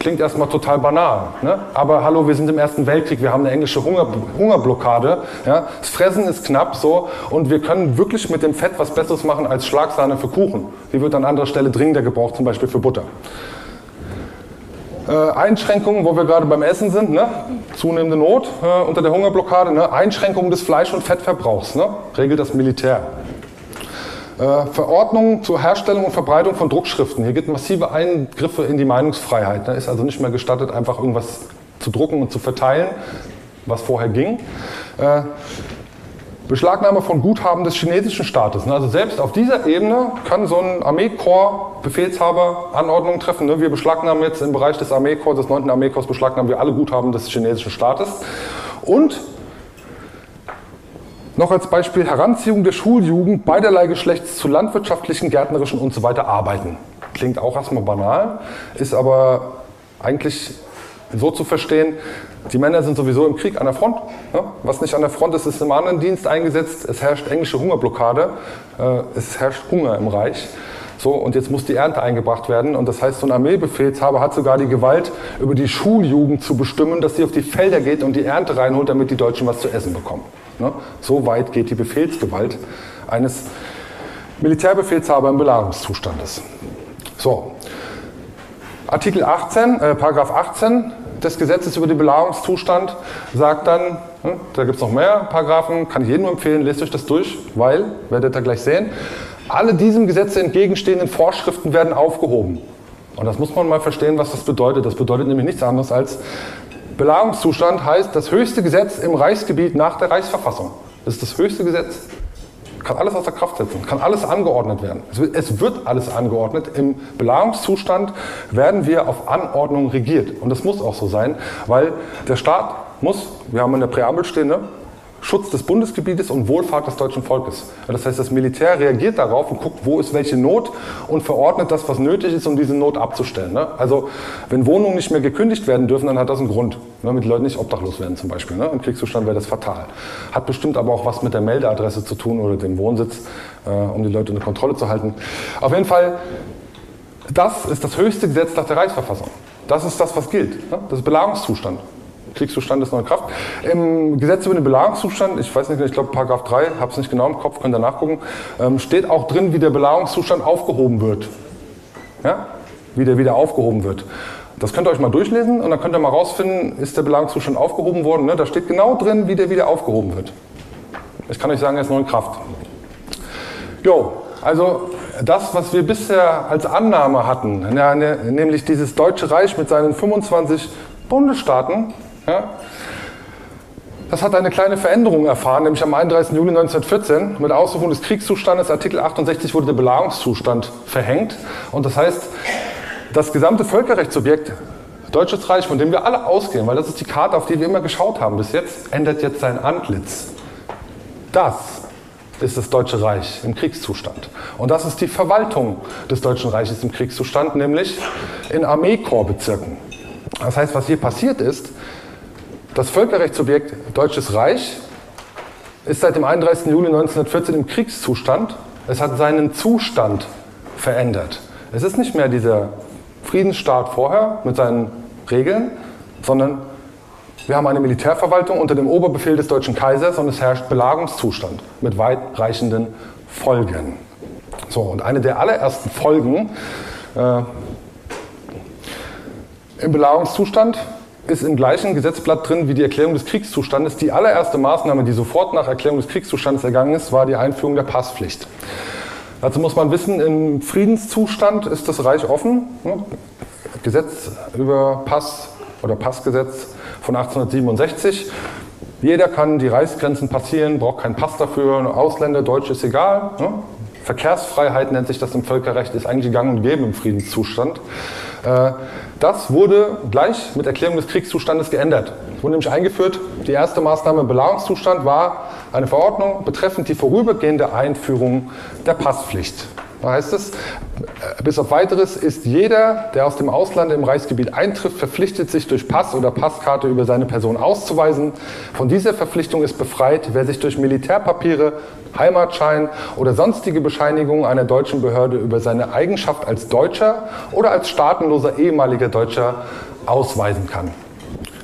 Klingt erstmal total banal. Ne? Aber hallo, wir sind im Ersten Weltkrieg, wir haben eine englische Hunger, Hungerblockade. Ja? Das Fressen ist knapp so und wir können wirklich mit dem Fett was Besseres machen als Schlagsahne für Kuchen. Die wird an anderer Stelle dringender gebraucht, zum Beispiel für Butter. Äh, Einschränkungen, wo wir gerade beim Essen sind, ne? zunehmende Not äh, unter der Hungerblockade, ne? Einschränkungen des Fleisch- und Fettverbrauchs, ne? regelt das Militär. Äh, Verordnung zur Herstellung und Verbreitung von Druckschriften. Hier gibt massive Eingriffe in die Meinungsfreiheit. Da ist also nicht mehr gestattet, einfach irgendwas zu drucken und zu verteilen, was vorher ging. Äh, Beschlagnahme von Guthaben des chinesischen Staates. Also selbst auf dieser Ebene kann so ein Armeekorps-Befehlshaber Anordnungen treffen. Ne? Wir beschlagnahmen jetzt im Bereich des Armeekorps, des 9. Armeekorps, beschlagnahmen wir alle Guthaben des chinesischen Staates. Und noch als Beispiel Heranziehung der Schuljugend beiderlei Geschlechts zu landwirtschaftlichen, gärtnerischen und so weiter Arbeiten. Klingt auch erstmal banal, ist aber eigentlich so zu verstehen, die Männer sind sowieso im Krieg an der Front. Ne? Was nicht an der Front ist, ist im anderen Dienst eingesetzt. Es herrscht englische Hungerblockade. Äh, es herrscht Hunger im Reich. So, und jetzt muss die Ernte eingebracht werden. Und das heißt, so ein Armeebefehlshaber hat sogar die Gewalt, über die Schuljugend zu bestimmen, dass sie auf die Felder geht und die Ernte reinholt, damit die Deutschen was zu essen bekommen. Ne? So weit geht die Befehlsgewalt eines Militärbefehlshabers im Belagerungszustandes. So. Artikel 18, äh, Paragraph 18 des Gesetzes über den Belagerungszustand sagt dann, ne, da gibt es noch mehr Paragraphen, kann ich jedem empfehlen, lest euch das durch, weil, werdet ihr gleich sehen, alle diesem Gesetz entgegenstehenden Vorschriften werden aufgehoben. Und das muss man mal verstehen, was das bedeutet. Das bedeutet nämlich nichts anderes als, Belagerungszustand heißt das höchste Gesetz im Reichsgebiet nach der Reichsverfassung. Das ist das höchste Gesetz. Kann alles außer Kraft setzen, kann alles angeordnet werden. Es wird alles angeordnet. Im Belagerungszustand werden wir auf Anordnung regiert. Und das muss auch so sein, weil der Staat muss, wir haben in der Präambel stehen, ne, Schutz des Bundesgebietes und Wohlfahrt des deutschen Volkes. Das heißt, das Militär reagiert darauf und guckt, wo ist welche Not und verordnet das, was nötig ist, um diese Not abzustellen. Ne? Also wenn Wohnungen nicht mehr gekündigt werden dürfen, dann hat das einen Grund, ne? damit die Leute nicht obdachlos werden zum Beispiel. Ne? Im Kriegszustand wäre das fatal. Hat bestimmt aber auch was mit der Meldeadresse zu tun oder dem Wohnsitz, äh, um die Leute unter Kontrolle zu halten. Auf jeden Fall, das ist das höchste Gesetz nach der Reichsverfassung. Das ist das, was gilt. Ne? Das ist Belagerungszustand. Kriegszustand ist noch in Kraft. Im Gesetz über den Belagerungszustand, ich weiß nicht, ich glaube Paragraph 3, habe es nicht genau im Kopf, könnt ihr nachgucken, ähm, steht auch drin, wie der Belagerungszustand aufgehoben wird. Ja? Wie der wieder aufgehoben wird. Das könnt ihr euch mal durchlesen und dann könnt ihr mal rausfinden, ist der Belagerungszustand aufgehoben worden. Ne? Da steht genau drin, wie der wieder aufgehoben wird. Ich kann euch sagen, er ist noch in Kraft. Jo, also das, was wir bisher als Annahme hatten, ne, nämlich dieses Deutsche Reich mit seinen 25 Bundesstaaten, ja? Das hat eine kleine Veränderung erfahren, nämlich am 31. Juli 1914. Mit Ausrufung des Kriegszustandes, Artikel 68, wurde der Belagerungszustand verhängt. Und das heißt, das gesamte Völkerrechtsobjekt Deutsches Reich, von dem wir alle ausgehen, weil das ist die Karte, auf die wir immer geschaut haben bis jetzt, ändert jetzt sein Antlitz. Das ist das Deutsche Reich im Kriegszustand. Und das ist die Verwaltung des Deutschen Reiches im Kriegszustand, nämlich in Armeekorpsbezirken. Das heißt, was hier passiert ist, das Völkerrechtsobjekt Deutsches Reich ist seit dem 31. Juli 1914 im Kriegszustand. Es hat seinen Zustand verändert. Es ist nicht mehr dieser Friedensstaat vorher mit seinen Regeln, sondern wir haben eine Militärverwaltung unter dem Oberbefehl des deutschen Kaisers und es herrscht Belagungszustand mit weitreichenden Folgen. So, und eine der allerersten Folgen äh, im Belagerungszustand ist im gleichen Gesetzblatt drin wie die Erklärung des Kriegszustandes. Die allererste Maßnahme, die sofort nach Erklärung des Kriegszustandes ergangen ist, war die Einführung der Passpflicht. Dazu muss man wissen, im Friedenszustand ist das Reich offen. Gesetz über Pass oder Passgesetz von 1867. Jeder kann die Reichsgrenzen passieren, braucht keinen Pass dafür. Ausländer, Deutsch ist egal. Verkehrsfreiheit nennt sich das im Völkerrecht, ist eigentlich gang und gäbe im Friedenszustand. Das wurde gleich mit Erklärung des Kriegszustandes geändert. Es wurde nämlich eingeführt, die erste Maßnahme im Belagerungszustand war eine Verordnung betreffend die vorübergehende Einführung der Passpflicht. Da heißt es, bis auf weiteres ist jeder, der aus dem Ausland im Reichsgebiet eintrifft, verpflichtet, sich durch Pass oder Passkarte über seine Person auszuweisen. Von dieser Verpflichtung ist befreit, wer sich durch Militärpapiere, Heimatschein oder sonstige Bescheinigung einer deutschen Behörde über seine Eigenschaft als Deutscher oder als staatenloser ehemaliger Deutscher ausweisen kann.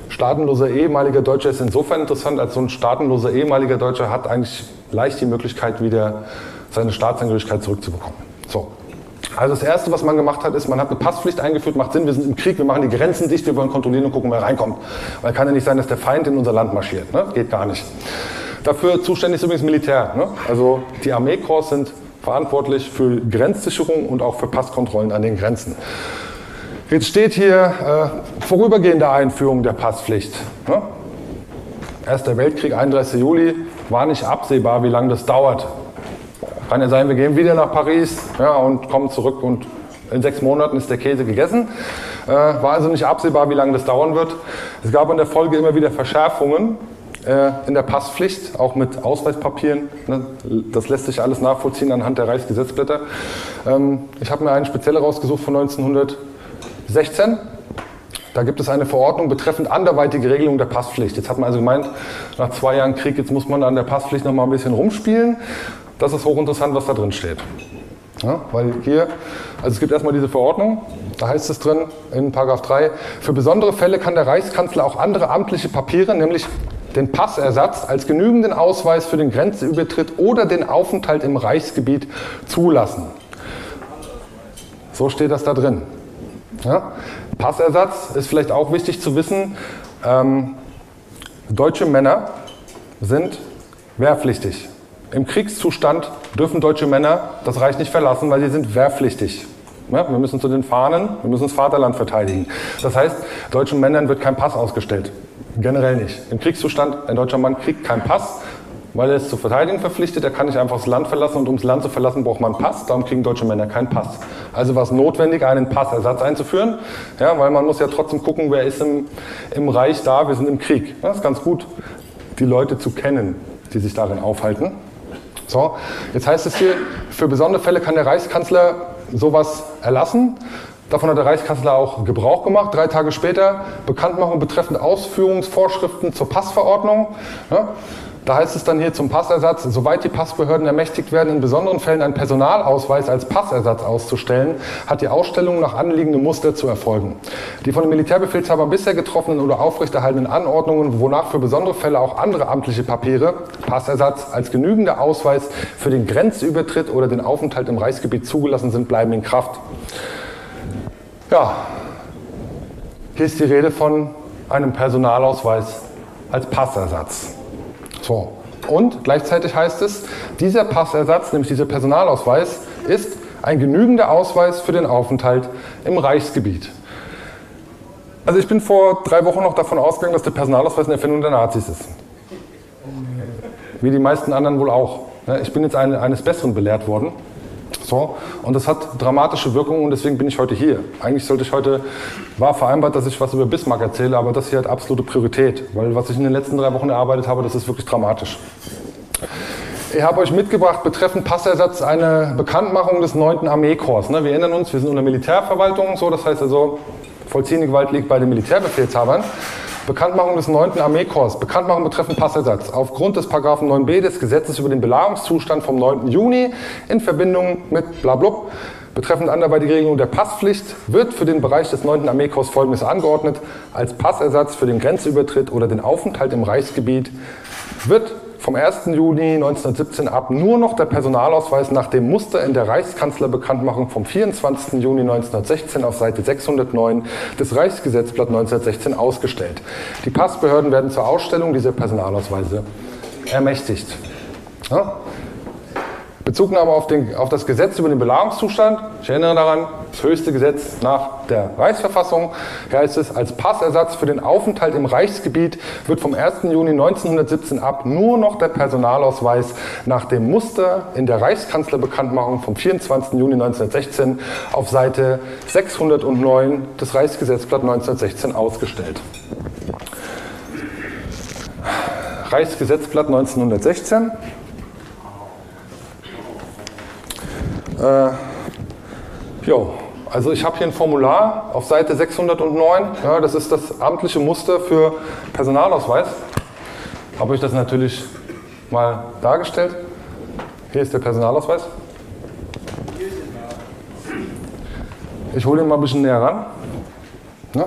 Staatenloser ehemaliger Deutscher ist insofern interessant, als so ein staatenloser ehemaliger Deutscher hat eigentlich leicht die Möglichkeit, wieder seine Staatsangehörigkeit zurückzubekommen. So. Also das Erste, was man gemacht hat, ist, man hat eine Passpflicht eingeführt, macht Sinn, wir sind im Krieg, wir machen die Grenzen dicht, wir wollen kontrollieren und gucken, wer reinkommt. Weil kann ja nicht sein, dass der Feind in unser Land marschiert. Ne? Geht gar nicht. Dafür zuständig ist übrigens Militär. Ne? Also die Armeekorps sind verantwortlich für Grenzsicherung und auch für Passkontrollen an den Grenzen. Jetzt steht hier äh, vorübergehende Einführung der Passpflicht. Ne? Erster Weltkrieg, 31. Juli, war nicht absehbar, wie lange das dauert. Kann ja sein, wir gehen wieder nach Paris ja, und kommen zurück und in sechs Monaten ist der Käse gegessen. Äh, war also nicht absehbar, wie lange das dauern wird. Es gab in der Folge immer wieder Verschärfungen äh, in der Passpflicht, auch mit Ausweispapieren. Ne? Das lässt sich alles nachvollziehen anhand der Reichsgesetzblätter. Ähm, ich habe mir einen speziell rausgesucht von 1916. Da gibt es eine Verordnung betreffend anderweitige Regelung der Passpflicht. Jetzt hat man also gemeint, nach zwei Jahren Krieg, jetzt muss man an der Passpflicht noch mal ein bisschen rumspielen. Das ist hochinteressant, was da drin steht. Ja, weil hier, also es gibt erstmal diese Verordnung, da heißt es drin in Paragraph 3, für besondere Fälle kann der Reichskanzler auch andere amtliche Papiere, nämlich den Passersatz als genügenden Ausweis für den Grenzübertritt oder den Aufenthalt im Reichsgebiet zulassen. So steht das da drin. Ja? Passersatz ist vielleicht auch wichtig zu wissen. Ähm, deutsche Männer sind wehrpflichtig. Im Kriegszustand dürfen deutsche Männer das Reich nicht verlassen, weil sie sind wehrpflichtig. Ja, wir müssen zu den Fahnen, wir müssen das Vaterland verteidigen. Das heißt, deutschen Männern wird kein Pass ausgestellt. Generell nicht. Im Kriegszustand, ein deutscher Mann kriegt keinen Pass, weil er ist zur Verteidigung verpflichtet. Er kann nicht einfach das Land verlassen und um das Land zu verlassen, braucht man einen Pass. Darum kriegen deutsche Männer keinen Pass. Also war es notwendig, einen Passersatz einzuführen, ja, weil man muss ja trotzdem gucken, wer ist im, im Reich da, wir sind im Krieg. Ja, das ist ganz gut, die Leute zu kennen, die sich darin aufhalten. So, jetzt heißt es hier, für besondere Fälle kann der Reichskanzler sowas erlassen. Davon hat der Reichskanzler auch Gebrauch gemacht. Drei Tage später Bekanntmachung betreffend Ausführungsvorschriften zur Passverordnung. Ja, da heißt es dann hier zum Passersatz, soweit die Passbehörden ermächtigt werden, in besonderen Fällen einen Personalausweis als Passersatz auszustellen, hat die Ausstellung nach anliegendem Muster zu erfolgen. Die von dem Militärbefehlshaber bisher getroffenen oder aufrechterhaltenen Anordnungen, wonach für besondere Fälle auch andere amtliche Papiere, Passersatz als genügender Ausweis für den Grenzübertritt oder den Aufenthalt im Reichsgebiet zugelassen sind, bleiben in Kraft. Ja, hier ist die Rede von einem Personalausweis als Passersatz. So. Und gleichzeitig heißt es, dieser Passersatz, nämlich dieser Personalausweis, ist ein genügender Ausweis für den Aufenthalt im Reichsgebiet. Also ich bin vor drei Wochen noch davon ausgegangen, dass der Personalausweis eine Erfindung der Nazis ist. Wie die meisten anderen wohl auch. Ich bin jetzt eines Besseren belehrt worden. So, und das hat dramatische Wirkungen und deswegen bin ich heute hier. Eigentlich sollte ich heute, war vereinbart, dass ich was über Bismarck erzähle, aber das hier hat absolute Priorität, weil was ich in den letzten drei Wochen erarbeitet habe, das ist wirklich dramatisch. Ich habe euch mitgebracht betreffend Passersatz eine Bekanntmachung des 9. Armeekorps. Ne? Wir erinnern uns, wir sind unter Militärverwaltung, so, das heißt also, vollziehende Gewalt liegt bei den Militärbefehlshabern. Bekanntmachung des 9. Armeekorps, Bekanntmachung betreffend Passersatz. Aufgrund des Paragraphen 9b des Gesetzes über den Belagerungszustand vom 9. Juni in Verbindung mit blablub betreffend anderweitige Regelung der Passpflicht wird für den Bereich des 9. Armeekorps folgendes angeordnet. Als Passersatz für den Grenzübertritt oder den Aufenthalt im Reichsgebiet wird vom 1. Juni 1917 ab nur noch der Personalausweis nach dem Muster in der Reichskanzlerbekanntmachung vom 24. Juni 1916 auf Seite 609 des Reichsgesetzblatt 1916 ausgestellt. Die Passbehörden werden zur Ausstellung dieser Personalausweise ermächtigt. Ja? Bezugnahme auf, den, auf das Gesetz über den Belagerungszustand. Ich erinnere daran, das höchste Gesetz nach der Reichsverfassung. Hier heißt es, als Passersatz für den Aufenthalt im Reichsgebiet wird vom 1. Juni 1917 ab nur noch der Personalausweis nach dem Muster in der Reichskanzlerbekanntmachung vom 24. Juni 1916 auf Seite 609 des Reichsgesetzblatt 1916 ausgestellt. Reichsgesetzblatt 1916. Äh, jo, also ich habe hier ein Formular auf Seite 609. Ja, das ist das amtliche Muster für Personalausweis. Habe ich das natürlich mal dargestellt. Hier ist der Personalausweis. Ich hole ihn mal ein bisschen näher ran. Ja.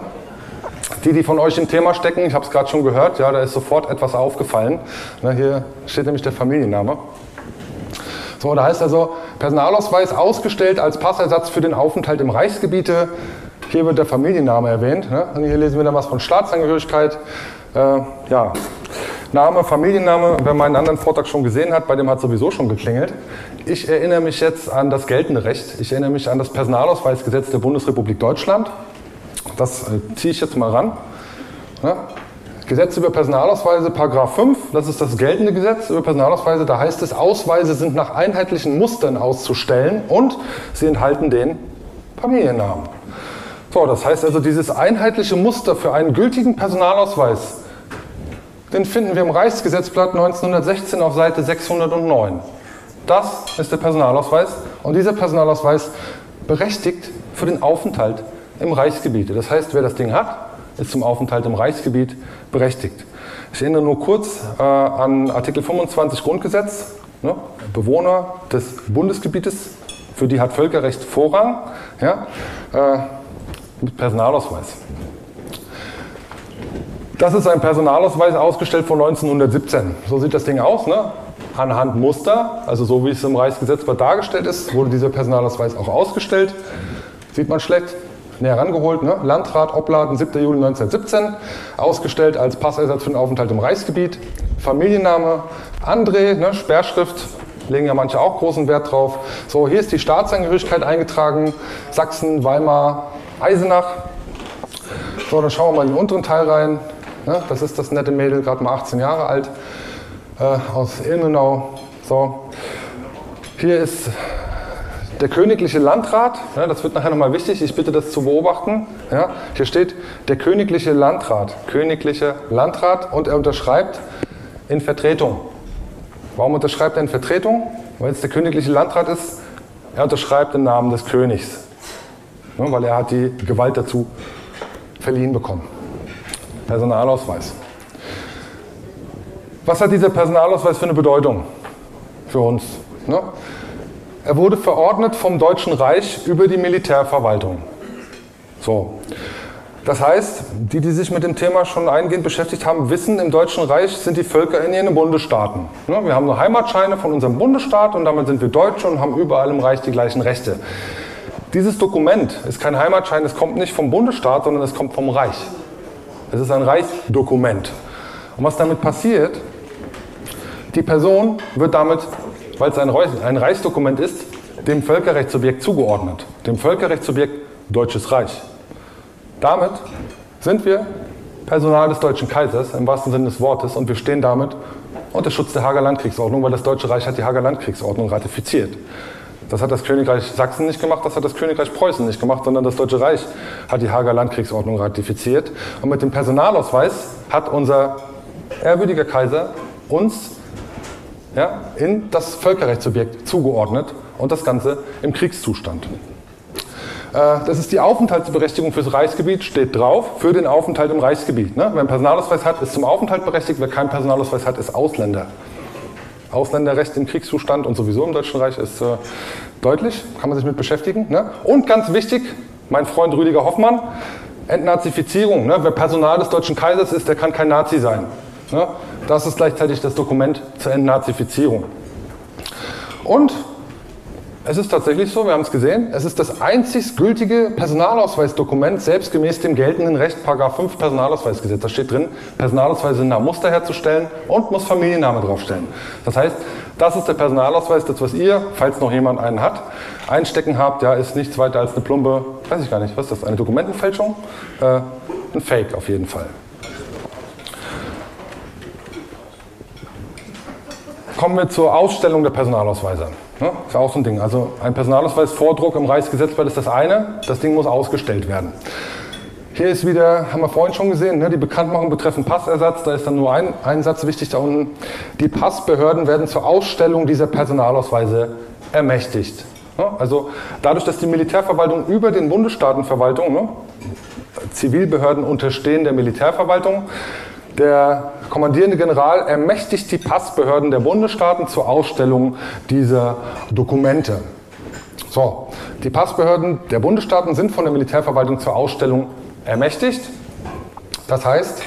Die, die von euch im Thema stecken, ich habe es gerade schon gehört, ja, da ist sofort etwas aufgefallen. Ja, hier steht nämlich der Familienname. So, da heißt also Personalausweis ausgestellt als Passersatz für den Aufenthalt im Reichsgebiete. Hier wird der Familienname erwähnt. Ne? Hier lesen wir dann was von Staatsangehörigkeit. Äh, ja, Name, Familienname, wer meinen anderen Vortrag schon gesehen hat, bei dem hat sowieso schon geklingelt. Ich erinnere mich jetzt an das geltende Recht. Ich erinnere mich an das Personalausweisgesetz der Bundesrepublik Deutschland. Das äh, ziehe ich jetzt mal ran. Ne? Gesetz über Personalausweise, Paragraph 5, das ist das geltende Gesetz über Personalausweise. Da heißt es, Ausweise sind nach einheitlichen Mustern auszustellen und sie enthalten den Familiennamen. So, das heißt also, dieses einheitliche Muster für einen gültigen Personalausweis, den finden wir im Reichsgesetzblatt 1916 auf Seite 609. Das ist der Personalausweis und dieser Personalausweis berechtigt für den Aufenthalt im Reichsgebiet. Das heißt, wer das Ding hat, ist zum Aufenthalt im Reichsgebiet berechtigt. Ich erinnere nur kurz äh, an Artikel 25 Grundgesetz. Ne? Bewohner des Bundesgebietes, für die hat Völkerrecht Vorrang, ja? äh, mit Personalausweis. Das ist ein Personalausweis ausgestellt von 1917. So sieht das Ding aus. Ne? Anhand Muster, also so wie es im Reichsgesetzblatt dargestellt ist, wurde dieser Personalausweis auch ausgestellt. Sieht man schlecht näher rangeholt. Ne? Landrat Obladen, 7. Juli 1917, ausgestellt als Passersatz für den Aufenthalt im Reichsgebiet. Familienname André, ne? Sperrschrift, legen ja manche auch großen Wert drauf. So, hier ist die Staatsangehörigkeit eingetragen, Sachsen, Weimar, Eisenach. So, dann schauen wir mal in den unteren Teil rein. Ne? Das ist das nette Mädel, gerade mal 18 Jahre alt, äh, aus Ilmenau. So, hier ist der königliche Landrat, ja, das wird nachher nochmal wichtig, ich bitte das zu beobachten. Ja, hier steht der königliche Landrat, königlicher Landrat und er unterschreibt in Vertretung. Warum unterschreibt er in Vertretung? Weil es der königliche Landrat ist, er unterschreibt im Namen des Königs, ja, weil er hat die Gewalt dazu verliehen bekommen. Personalausweis. Was hat dieser Personalausweis für eine Bedeutung für uns? Ne? Er wurde verordnet vom Deutschen Reich über die Militärverwaltung. So. Das heißt, die, die sich mit dem Thema schon eingehend beschäftigt haben, wissen, im Deutschen Reich sind die Völker in ihren Bundesstaaten. Wir haben nur Heimatscheine von unserem Bundesstaat und damit sind wir Deutsche und haben überall im Reich die gleichen Rechte. Dieses Dokument ist kein Heimatschein, es kommt nicht vom Bundesstaat, sondern es kommt vom Reich. Es ist ein Reichsdokument. Und was damit passiert, die Person wird damit weil es ein, Reichsdokument ist, dem Völkerrechtssubjekt zugeordnet, dem Völkerrechtssubjekt Deutsches Reich. Damit sind wir Personal des Deutschen Kaisers im wahrsten Sinne des Wortes und wir stehen damit unter Schutz der Hager Landkriegsordnung, weil das Deutsche Reich hat die Hager Landkriegsordnung ratifiziert. Das hat das Königreich Sachsen nicht gemacht, das hat das Königreich Preußen nicht gemacht, sondern das Deutsche Reich hat die Hager Landkriegsordnung ratifiziert. Und mit dem Personalausweis hat unser ehrwürdiger Kaiser uns ja, in das Völkerrechtssubjekt zugeordnet und das Ganze im Kriegszustand. Äh, das ist die Aufenthaltsberechtigung fürs Reichsgebiet, steht drauf, für den Aufenthalt im Reichsgebiet. Ne? Wer einen Personalausweis hat, ist zum Aufenthalt berechtigt, wer keinen Personalausweis hat, ist Ausländer. Ausländerrecht im Kriegszustand und sowieso im Deutschen Reich ist äh, deutlich, kann man sich mit beschäftigen. Ne? Und ganz wichtig, mein Freund Rüdiger Hoffmann, Entnazifizierung. Ne? Wer Personal des Deutschen Kaisers ist, der kann kein Nazi sein. Das ist gleichzeitig das Dokument zur Entnazifizierung. Und es ist tatsächlich so, wir haben es gesehen, es ist das einzig gültige Personalausweisdokument, selbst gemäß dem geltenden Recht, Paragraph 5 Personalausweisgesetz. Da steht drin, Personalausweise sind nach Muster herzustellen und muss Familienname draufstellen. Das heißt, das ist der Personalausweis, das was ihr, falls noch jemand einen hat, einstecken habt, ja, ist nichts weiter als eine plumpe, weiß ich gar nicht, was ist das, eine Dokumentenfälschung? Äh, ein Fake auf jeden Fall. Kommen wir zur Ausstellung der Personalausweise. Ja, ist auch so ein Ding. Also ein Personalausweis-Vordruck im Reichsgesetzblatt ist das eine, das Ding muss ausgestellt werden. Hier ist wieder, haben wir vorhin schon gesehen, ne, die Bekanntmachung betreffend Passersatz. Da ist dann nur ein, ein Satz wichtig da unten. Die Passbehörden werden zur Ausstellung dieser Personalausweise ermächtigt. Ja, also dadurch, dass die Militärverwaltung über den Bundesstaatenverwaltung, ne, Zivilbehörden unterstehen der Militärverwaltung, der kommandierende General ermächtigt die Passbehörden der Bundesstaaten zur Ausstellung dieser Dokumente. So, die Passbehörden der Bundesstaaten sind von der Militärverwaltung zur Ausstellung ermächtigt. Das heißt,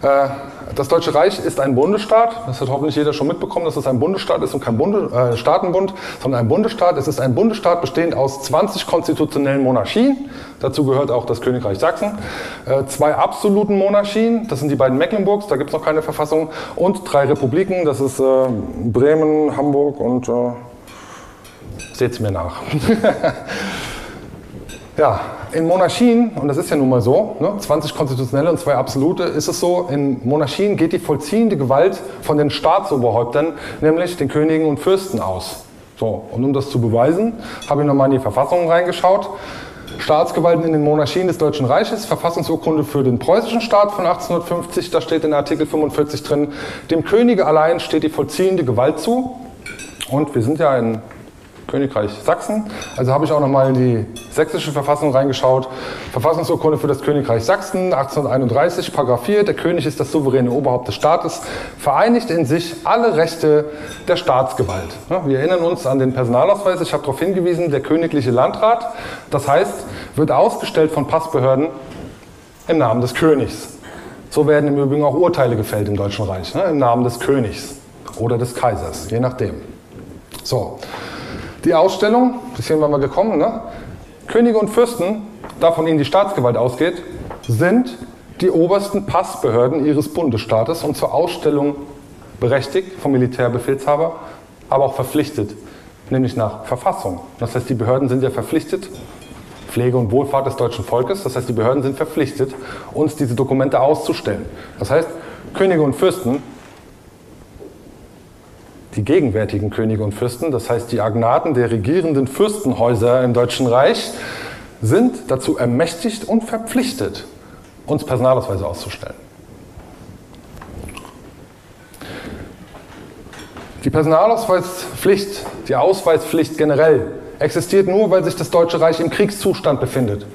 äh, das Deutsche Reich ist ein Bundesstaat. Das hat hoffentlich jeder schon mitbekommen, dass es ein Bundesstaat ist und kein Bunde, äh, Staatenbund, sondern ein Bundesstaat. Es ist ein Bundesstaat bestehend aus 20 konstitutionellen Monarchien. Dazu gehört auch das Königreich Sachsen. Äh, zwei absoluten Monarchien, das sind die beiden Mecklenburgs, da gibt es noch keine Verfassung. Und drei Republiken, das ist äh, Bremen, Hamburg und äh, es mir nach. ja, in Monarchien, und das ist ja nun mal so, ne, 20 konstitutionelle und zwei absolute, ist es so, in Monarchien geht die vollziehende Gewalt von den Staatsoberhäuptern, nämlich den Königen und Fürsten aus. So, und um das zu beweisen, habe ich nochmal in die Verfassungen reingeschaut. Staatsgewalten in den Monarchien des Deutschen Reiches, Verfassungsurkunde für den preußischen Staat von 1850, da steht in Artikel 45 drin, dem Könige allein steht die vollziehende Gewalt zu. Und wir sind ja in Königreich Sachsen. Also habe ich auch nochmal in die sächsische Verfassung reingeschaut. Verfassungsurkunde für das Königreich Sachsen, 1831, Paragraph 4. Der König ist das souveräne Oberhaupt des Staates, vereinigt in sich alle Rechte der Staatsgewalt. Wir erinnern uns an den Personalausweis. Ich habe darauf hingewiesen, der königliche Landrat. Das heißt, wird ausgestellt von Passbehörden im Namen des Königs. So werden im Übrigen auch Urteile gefällt im Deutschen Reich, ne? im Namen des Königs oder des Kaisers, je nachdem. So, die Ausstellung, bis hierhin waren wir gekommen, ne? Könige und Fürsten, da von ihnen die Staatsgewalt ausgeht, sind die obersten Passbehörden ihres Bundesstaates und zur Ausstellung berechtigt vom Militärbefehlshaber, aber auch verpflichtet, nämlich nach Verfassung. Das heißt, die Behörden sind ja verpflichtet, Pflege und Wohlfahrt des deutschen Volkes, das heißt, die Behörden sind verpflichtet, uns diese Dokumente auszustellen. Das heißt, Könige und Fürsten die gegenwärtigen Könige und Fürsten, das heißt die Agnaten der regierenden Fürstenhäuser im Deutschen Reich, sind dazu ermächtigt und verpflichtet, uns Personalausweise auszustellen. Die Personalausweispflicht, die Ausweispflicht generell, existiert nur, weil sich das Deutsche Reich im Kriegszustand befindet.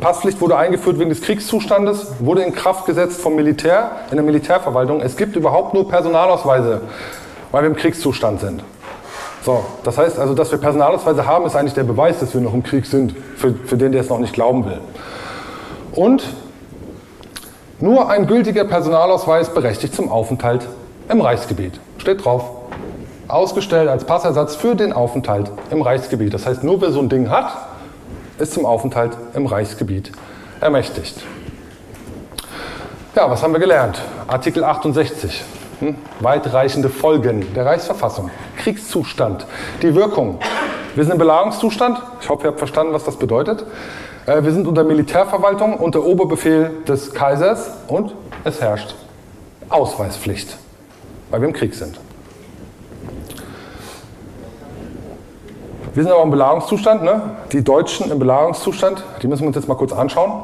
Passpflicht wurde eingeführt wegen des Kriegszustandes, wurde in Kraft gesetzt vom Militär, in der Militärverwaltung. Es gibt überhaupt nur Personalausweise weil wir im Kriegszustand sind. So, das heißt also, dass wir Personalausweise haben, ist eigentlich der Beweis, dass wir noch im Krieg sind, für, für den, der es noch nicht glauben will. Und nur ein gültiger Personalausweis berechtigt zum Aufenthalt im Reichsgebiet. Steht drauf. Ausgestellt als Passersatz für den Aufenthalt im Reichsgebiet. Das heißt, nur wer so ein Ding hat, ist zum Aufenthalt im Reichsgebiet ermächtigt. Ja, was haben wir gelernt? Artikel 68. Hm? Weitreichende Folgen der Reichsverfassung. Kriegszustand. Die Wirkung. Wir sind im Belagerungszustand. Ich hoffe, ihr habt verstanden, was das bedeutet. Äh, wir sind unter Militärverwaltung, unter Oberbefehl des Kaisers und es herrscht Ausweispflicht, weil wir im Krieg sind. Wir sind aber im Belagerungszustand. Ne? Die Deutschen im Belagerungszustand, die müssen wir uns jetzt mal kurz anschauen,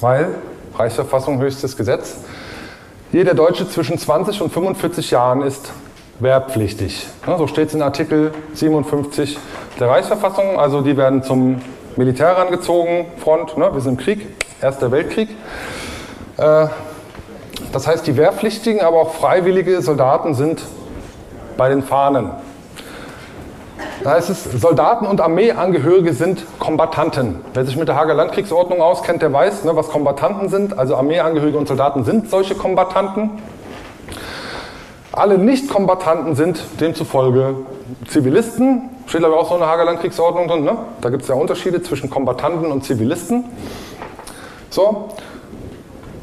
weil Reichsverfassung höchstes Gesetz. Jeder Deutsche zwischen 20 und 45 Jahren ist wehrpflichtig. So steht es in Artikel 57 der Reichsverfassung. Also die werden zum Militär herangezogen, Front, ne, wir sind im Krieg, Erster Weltkrieg. Äh, das heißt, die Wehrpflichtigen, aber auch freiwillige Soldaten sind bei den Fahnen. Da heißt es, Soldaten und Armeeangehörige sind Kombattanten. Wer sich mit der Hager Landkriegsordnung auskennt, der weiß, ne, was Kombattanten sind. Also Armeeangehörige und Soldaten sind solche Kombattanten. Alle Nicht-Kombattanten sind demzufolge Zivilisten. Steht aber auch so in der Hager Landkriegsordnung drin. Ne? Da gibt es ja Unterschiede zwischen Kombattanten und Zivilisten. So,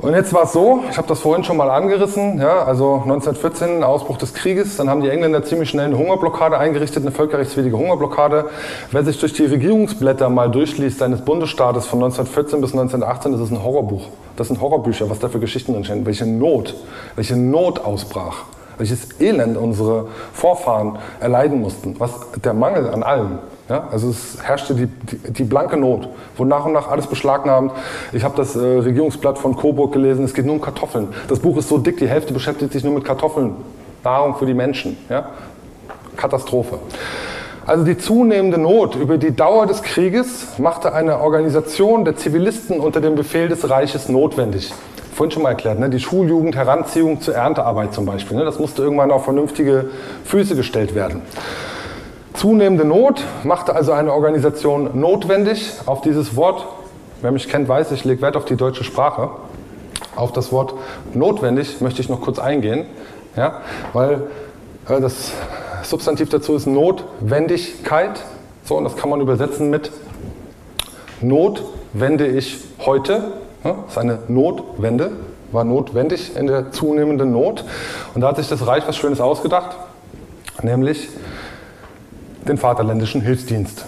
und jetzt war es so, ich habe das vorhin schon mal angerissen, ja, also 1914, Ausbruch des Krieges, dann haben die Engländer ziemlich schnell eine Hungerblockade eingerichtet, eine völkerrechtswidrige Hungerblockade. Wer sich durch die Regierungsblätter mal durchliest seines Bundesstaates von 1914 bis 1918, das ist ein Horrorbuch. Das sind Horrorbücher, was da für Geschichten entstehen, welche Not, welche Not ausbrach, welches Elend unsere Vorfahren erleiden mussten, was der Mangel an allem. Ja, also es herrschte die, die, die, blanke Not, wo nach und nach alles beschlagnahmt. Ich habe das äh, Regierungsblatt von Coburg gelesen, es geht nur um Kartoffeln. Das Buch ist so dick, die Hälfte beschäftigt sich nur mit Kartoffeln. Nahrung für die Menschen. Ja? Katastrophe. Also die zunehmende Not über die Dauer des Krieges machte eine Organisation der Zivilisten unter dem Befehl des Reiches notwendig. Vorhin schon mal erklärt, ne? die Schuljugend, Heranziehung zur Erntearbeit zum Beispiel. Ne? Das musste irgendwann auf vernünftige Füße gestellt werden. Zunehmende Not machte also eine Organisation notwendig. Auf dieses Wort, wer mich kennt, weiß, ich lege Wert auf die deutsche Sprache. Auf das Wort notwendig möchte ich noch kurz eingehen, ja, weil äh, das Substantiv dazu ist Notwendigkeit. So, und das kann man übersetzen mit Not wende ich heute. Ja, das ist eine Notwende, war notwendig in der zunehmenden Not. Und da hat sich das Reich was Schönes ausgedacht, nämlich den Vaterländischen Hilfsdienst.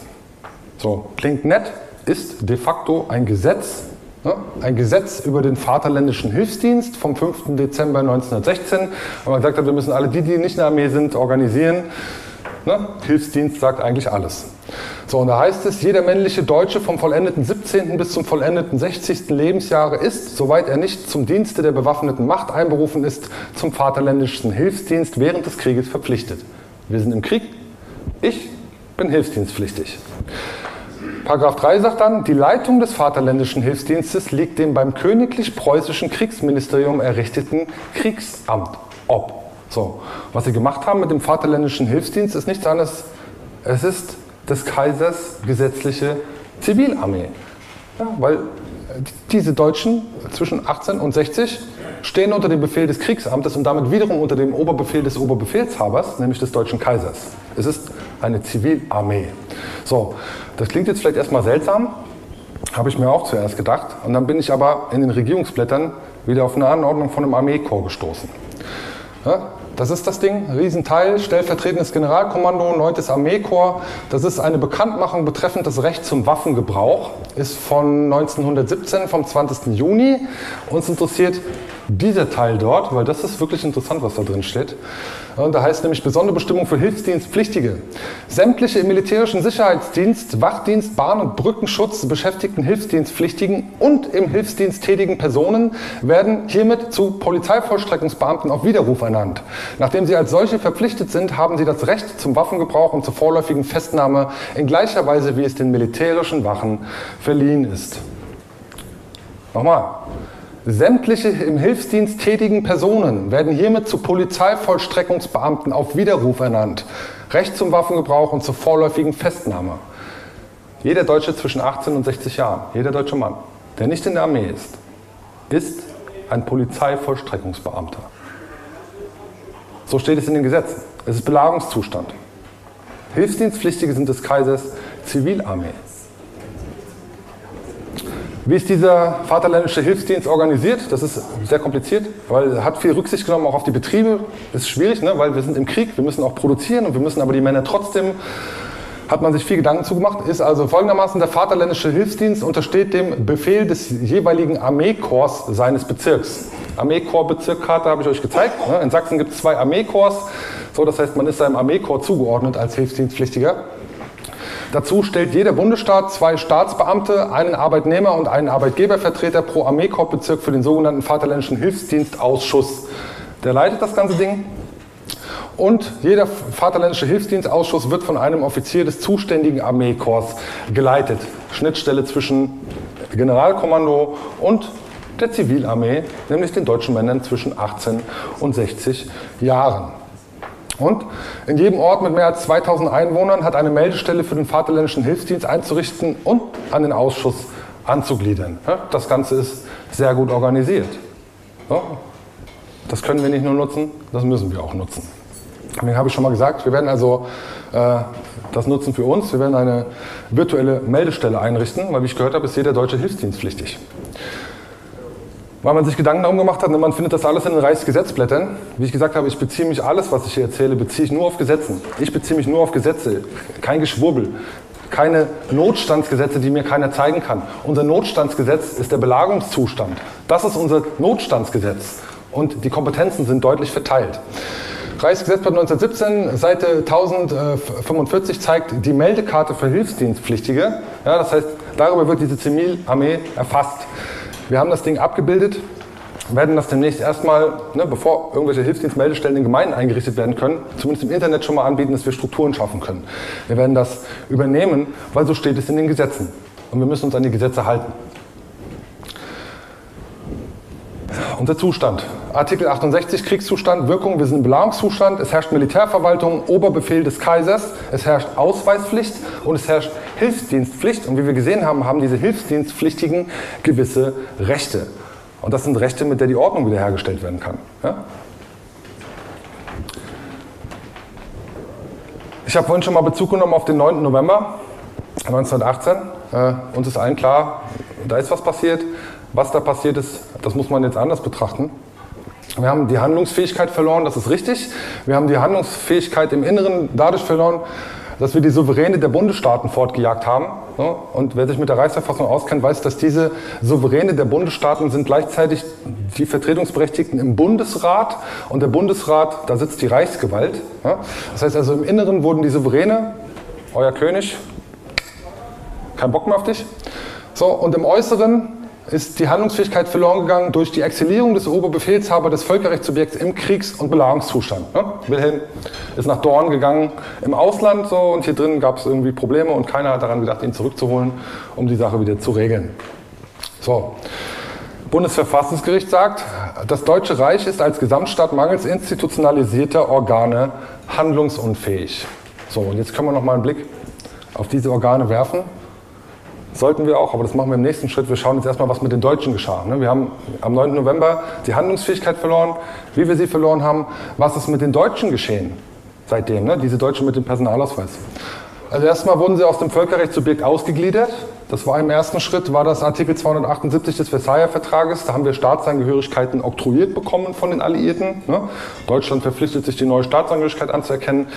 So, klingt nett, ist de facto ein Gesetz, ne? ein Gesetz über den Vaterländischen Hilfsdienst vom 5. Dezember 1916, wo man gesagt hat, wir müssen alle die, die nicht in der Armee sind, organisieren. Ne? Hilfsdienst sagt eigentlich alles. So, und da heißt es, jeder männliche Deutsche vom vollendeten 17. bis zum vollendeten 60. Lebensjahre ist, soweit er nicht zum Dienste der bewaffneten Macht einberufen ist, zum Vaterländischen Hilfsdienst während des Krieges verpflichtet. Wir sind im Krieg, ich bin hilfsdienstpflichtig. Paragraph 3 sagt dann, die Leitung des Vaterländischen Hilfsdienstes liegt dem beim königlich-preußischen Kriegsministerium errichteten Kriegsamt ob. So, was sie gemacht haben mit dem Vaterländischen Hilfsdienst ist nichts anderes, es ist des Kaisers gesetzliche Zivilarmee. Ja, weil diese Deutschen zwischen 18 und 60 stehen unter dem Befehl des Kriegsamtes und damit wiederum unter dem Oberbefehl des Oberbefehlshabers, nämlich des deutschen Kaisers. Es ist eine Zivilarmee. So, das klingt jetzt vielleicht erstmal seltsam, habe ich mir auch zuerst gedacht. Und dann bin ich aber in den Regierungsblättern wieder auf eine Anordnung von einem Armeekorps gestoßen. Ja, das ist das Ding, Riesenteil, stellvertretendes Generalkommando, 9. Armeekorps. Das ist eine Bekanntmachung betreffend das Recht zum Waffengebrauch. Ist von 1917, vom 20. Juni. Uns interessiert dieser Teil dort, weil das ist wirklich interessant, was da drin steht. Und da heißt nämlich besondere Bestimmung für Hilfsdienstpflichtige. Sämtliche im militärischen Sicherheitsdienst, Wachdienst, Bahn- und Brückenschutz beschäftigten Hilfsdienstpflichtigen und im Hilfsdienst tätigen Personen werden hiermit zu Polizeivollstreckungsbeamten auf Widerruf ernannt. Nachdem sie als solche verpflichtet sind, haben sie das Recht zum Waffengebrauch und zur vorläufigen Festnahme in gleicher Weise, wie es den militärischen Wachen verliehen ist. Nochmal. Sämtliche im Hilfsdienst tätigen Personen werden hiermit zu Polizeivollstreckungsbeamten auf Widerruf ernannt. Recht zum Waffengebrauch und zur vorläufigen Festnahme. Jeder Deutsche zwischen 18 und 60 Jahren, jeder deutsche Mann, der nicht in der Armee ist, ist ein Polizeivollstreckungsbeamter. So steht es in den Gesetzen. Es ist Belagerungszustand. Hilfsdienstpflichtige sind des Kaisers Zivilarmee. Wie ist dieser Vaterländische Hilfsdienst organisiert? Das ist sehr kompliziert, weil er hat viel Rücksicht genommen auch auf die Betriebe. Das ist schwierig, ne? weil wir sind im Krieg, wir müssen auch produzieren und wir müssen aber die Männer trotzdem hat man sich viel Gedanken zugemacht, ist also folgendermaßen, der Vaterländische Hilfsdienst untersteht dem Befehl des jeweiligen Armeekorps seines Bezirks. Armeekorps-Bezirkkarte habe ich euch gezeigt. Ne? In Sachsen gibt es zwei Armeekorps. So, das heißt, man ist seinem Armeekorps zugeordnet als Hilfsdienstpflichtiger. Dazu stellt jeder Bundesstaat zwei Staatsbeamte, einen Arbeitnehmer und einen Arbeitgebervertreter pro Armeekorpsbezirk für den sogenannten Vaterländischen Hilfsdienstausschuss. Der leitet das ganze Ding. Und jeder Vaterländische Hilfsdienstausschuss wird von einem Offizier des zuständigen Armeekorps geleitet. Schnittstelle zwischen Generalkommando und der Zivilarmee, nämlich den deutschen Männern zwischen 18 und 60 Jahren. Und in jedem Ort mit mehr als 2000 Einwohnern hat eine Meldestelle für den Vaterländischen Hilfsdienst einzurichten und an den Ausschuss anzugliedern. Das Ganze ist sehr gut organisiert. Das können wir nicht nur nutzen, das müssen wir auch nutzen. Deswegen habe ich schon mal gesagt, wir werden also äh, das nutzen für uns. Wir werden eine virtuelle Meldestelle einrichten, weil wie ich gehört habe, ist jeder deutsche Hilfsdienst pflichtig weil man sich Gedanken darum gemacht hat, man findet das alles in den Reichsgesetzblättern. Wie ich gesagt habe, ich beziehe mich alles, was ich hier erzähle, beziehe ich nur auf Gesetzen. Ich beziehe mich nur auf Gesetze, kein Geschwurbel, keine Notstandsgesetze, die mir keiner zeigen kann. Unser Notstandsgesetz ist der Belagerungszustand. Das ist unser Notstandsgesetz und die Kompetenzen sind deutlich verteilt. Reichsgesetzblatt 1917, Seite 1045 zeigt die Meldekarte für Hilfsdienstpflichtige. Ja, das heißt, darüber wird diese Zivilarmee erfasst. Wir haben das Ding abgebildet, werden das demnächst erstmal, ne, bevor irgendwelche Hilfsdienstmeldestellen in Gemeinden eingerichtet werden können, zumindest im Internet schon mal anbieten, dass wir Strukturen schaffen können. Wir werden das übernehmen, weil so steht es in den Gesetzen. Und wir müssen uns an die Gesetze halten. Unser Zustand. Artikel 68 Kriegszustand, Wirkung, wir sind im Belagungszustand, es herrscht Militärverwaltung, Oberbefehl des Kaisers, es herrscht Ausweispflicht und es herrscht Hilfsdienstpflicht. Und wie wir gesehen haben, haben diese Hilfsdienstpflichtigen gewisse Rechte. Und das sind Rechte, mit der die Ordnung wiederhergestellt werden kann. Ja? Ich habe vorhin schon mal Bezug genommen auf den 9. November 1918. Äh, uns ist allen klar, da ist was passiert. Was da passiert ist, das muss man jetzt anders betrachten. Wir haben die Handlungsfähigkeit verloren, das ist richtig. Wir haben die Handlungsfähigkeit im Inneren dadurch verloren, dass wir die Souveräne der Bundesstaaten fortgejagt haben. Und wer sich mit der Reichsverfassung auskennt, weiß, dass diese Souveräne der Bundesstaaten sind gleichzeitig die Vertretungsberechtigten im Bundesrat. Und der Bundesrat, da sitzt die Reichsgewalt. Das heißt also, im Inneren wurden die Souveräne, euer König, kein Bock mehr auf dich. So, und im Äußeren ist die Handlungsfähigkeit verloren gegangen durch die Exilierung des Oberbefehlshabers des Völkerrechtssubjekts im Kriegs- und Belagerungszustand. Ne? Wilhelm ist nach Dorn gegangen im Ausland so, und hier drin gab es irgendwie Probleme und keiner hat daran gedacht, ihn zurückzuholen, um die Sache wieder zu regeln. So. Bundesverfassungsgericht sagt, das Deutsche Reich ist als Gesamtstaat mangels institutionalisierter Organe handlungsunfähig. So, und jetzt können wir noch mal einen Blick auf diese Organe werfen. Sollten wir auch, aber das machen wir im nächsten Schritt. Wir schauen jetzt erstmal, was mit den Deutschen geschah. Ne? Wir haben am 9. November die Handlungsfähigkeit verloren, wie wir sie verloren haben. Was ist mit den Deutschen geschehen seitdem, ne? diese Deutschen mit dem Personalausweis? Also erstmal wurden sie aus dem Völkerrechtssubjekt ausgegliedert. Das war im ersten Schritt, war das Artikel 278 des Versailler Vertrages. Da haben wir Staatsangehörigkeiten oktroyiert bekommen von den Alliierten. Ne? Deutschland verpflichtet sich, die neue Staatsangehörigkeit anzuerkennen.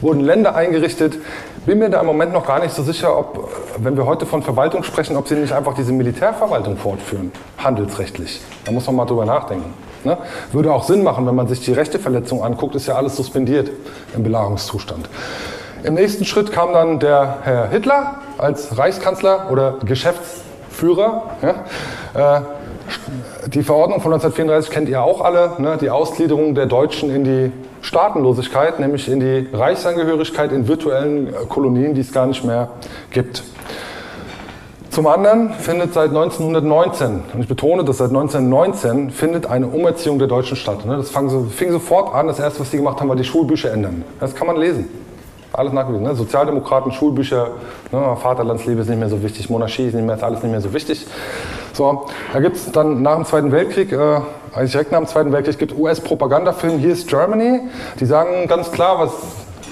Wurden Länder eingerichtet. Bin mir da im Moment noch gar nicht so sicher, ob, wenn wir heute von Verwaltung sprechen, ob sie nicht einfach diese Militärverwaltung fortführen, handelsrechtlich. Da muss man mal drüber nachdenken. Ne? Würde auch Sinn machen, wenn man sich die Rechteverletzung anguckt, ist ja alles suspendiert im Belagerungszustand. Im nächsten Schritt kam dann der Herr Hitler als Reichskanzler oder Geschäftsführer. Ja, äh, die Verordnung von 1934 kennt ihr auch alle, ne, die Ausgliederung der Deutschen in die Staatenlosigkeit, nämlich in die Reichsangehörigkeit in virtuellen äh, Kolonien, die es gar nicht mehr gibt. Zum anderen findet seit 1919, und ich betone das seit 1919, findet eine Umerziehung der Deutschen statt. Ne. Das fing sofort an, das erste, was die gemacht haben, war die Schulbücher ändern. Das kann man lesen. Alles nachgewiesen. Ne? Sozialdemokraten, Schulbücher, ne? Vaterlandsliebe ist nicht mehr so wichtig, Monarchie ist, nicht mehr, ist alles nicht mehr so wichtig. So, da gibt es dann nach dem Zweiten Weltkrieg, äh, eigentlich direkt nach dem Zweiten Weltkrieg, gibt US-Propagandafilm Here's Germany. Die sagen ganz klar, was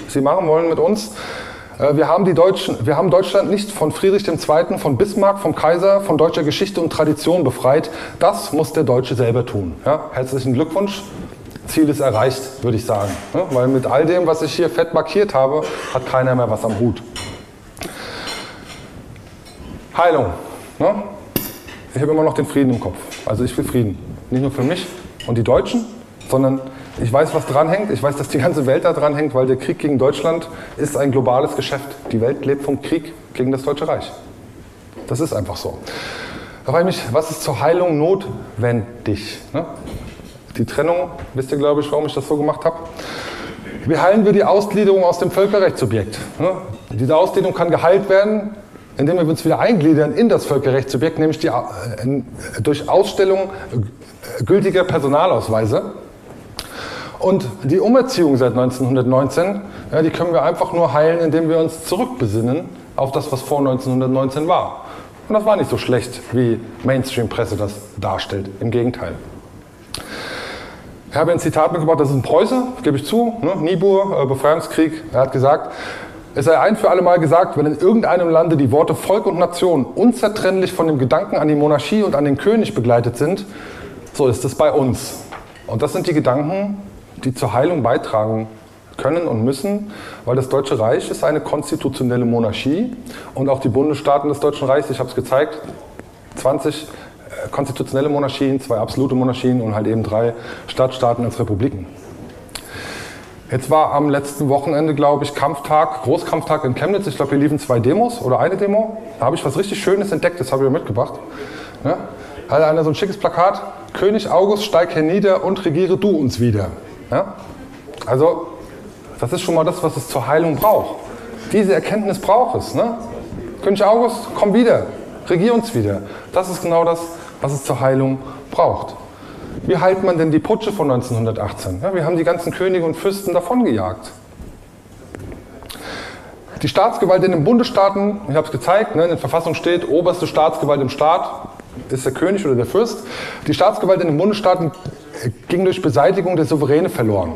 sie machen wollen mit uns. Äh, wir haben, die Deutschen, wir haben Deutschland nicht von Friedrich II., von Bismarck, vom Kaiser, von deutscher Geschichte und Tradition befreit. Das muss der Deutsche selber tun. Ja? Herzlichen Glückwunsch. Ziel ist erreicht, würde ich sagen. Weil mit all dem, was ich hier fett markiert habe, hat keiner mehr was am Hut. Heilung. Ne? Ich habe immer noch den Frieden im Kopf. Also ich will Frieden. Nicht nur für mich und die Deutschen, sondern ich weiß, was dranhängt. Ich weiß, dass die ganze Welt da dran hängt, weil der Krieg gegen Deutschland ist ein globales Geschäft. Die Welt lebt vom Krieg gegen das Deutsche Reich. Das ist einfach so. Da frage ich mich, was ist zur Heilung notwendig? Ne? Die Trennung, wisst ihr, glaube ich, warum ich das so gemacht habe? Wie heilen wir die Ausgliederung aus dem Völkerrechtssubjekt? Diese Ausgliederung kann geheilt werden, indem wir uns wieder eingliedern in das Völkerrechtssubjekt, nämlich die, äh, durch Ausstellung gültiger Personalausweise. Und die Umerziehung seit 1919, ja, die können wir einfach nur heilen, indem wir uns zurückbesinnen auf das, was vor 1919 war. Und das war nicht so schlecht, wie Mainstream-Presse das darstellt. Im Gegenteil. Ich habe ein Zitat mitgebracht, das ist ein Preuße, gebe ich zu, ne? Niebuhr, äh, Befreiungskrieg. Er hat gesagt, es sei ein für alle Mal gesagt, wenn in irgendeinem Lande die Worte Volk und Nation unzertrennlich von dem Gedanken an die Monarchie und an den König begleitet sind, so ist es bei uns. Und das sind die Gedanken, die zur Heilung beitragen können und müssen, weil das Deutsche Reich ist eine konstitutionelle Monarchie und auch die Bundesstaaten des Deutschen Reichs, ich habe es gezeigt, 20 äh, konstitutionelle Monarchien, zwei absolute Monarchien und halt eben drei Stadtstaaten als Republiken. Jetzt war am letzten Wochenende, glaube ich, Kampftag, Großkampftag in Chemnitz. Ich glaube, hier liefen zwei Demos oder eine Demo. Da habe ich was richtig Schönes entdeckt, das habe ich mitgebracht. Ja? Hatte einer so ein schickes Plakat: König August, steig hernieder und regiere du uns wieder. Ja? Also, das ist schon mal das, was es zur Heilung braucht. Diese Erkenntnis braucht es. Ne? König August, komm wieder, regier uns wieder. Das ist genau das, was es zur Heilung braucht. Wie heilt man denn die Putsche von 1918? Ja, wir haben die ganzen Könige und Fürsten davongejagt. Die Staatsgewalt in den Bundesstaaten, ich habe es gezeigt, ne, in der Verfassung steht, oberste Staatsgewalt im Staat ist der König oder der Fürst. Die Staatsgewalt in den Bundesstaaten ging durch Beseitigung der Souveräne verloren.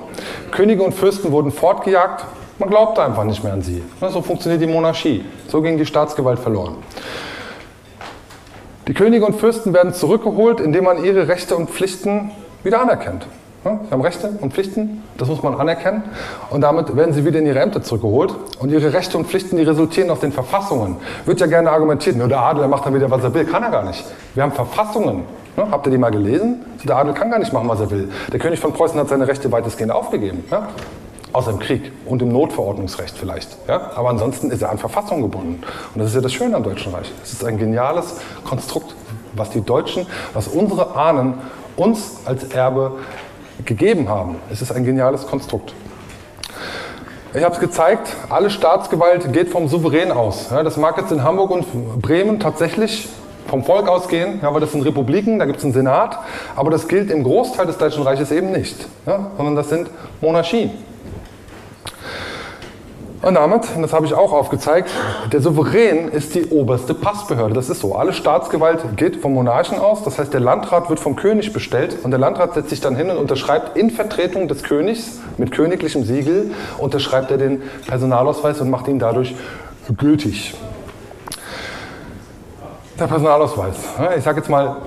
Könige und Fürsten wurden fortgejagt, man glaubte einfach nicht mehr an sie. So funktioniert die Monarchie. So ging die Staatsgewalt verloren. Die Könige und Fürsten werden zurückgeholt, indem man ihre Rechte und Pflichten wieder anerkennt. Sie haben Rechte und Pflichten, das muss man anerkennen. Und damit werden sie wieder in ihre Ämter zurückgeholt. Und ihre Rechte und Pflichten, die resultieren aus den Verfassungen. Wird ja gerne argumentiert, nur der Adel macht dann wieder, was er will. Kann er gar nicht. Wir haben Verfassungen. Habt ihr die mal gelesen? Der Adel kann gar nicht machen, was er will. Der König von Preußen hat seine Rechte weitestgehend aufgegeben. Außer im Krieg und im Notverordnungsrecht vielleicht. Ja? Aber ansonsten ist er an Verfassung gebunden. Und das ist ja das Schöne am Deutschen Reich. Es ist ein geniales Konstrukt, was die Deutschen, was unsere Ahnen uns als Erbe gegeben haben. Es ist ein geniales Konstrukt. Ich habe es gezeigt, alle Staatsgewalt geht vom Souverän aus. Ja, das mag jetzt in Hamburg und Bremen tatsächlich vom Volk ausgehen, ja, weil das sind Republiken, da gibt es einen Senat, aber das gilt im Großteil des Deutschen Reiches eben nicht, ja, sondern das sind Monarchien. Und damit, und das habe ich auch aufgezeigt, der Souverän ist die oberste Passbehörde. Das ist so. Alle Staatsgewalt geht vom Monarchen aus. Das heißt, der Landrat wird vom König bestellt und der Landrat setzt sich dann hin und unterschreibt in Vertretung des Königs mit königlichem Siegel, unterschreibt er den Personalausweis und macht ihn dadurch gültig. Der Personalausweis. Ich sage jetzt mal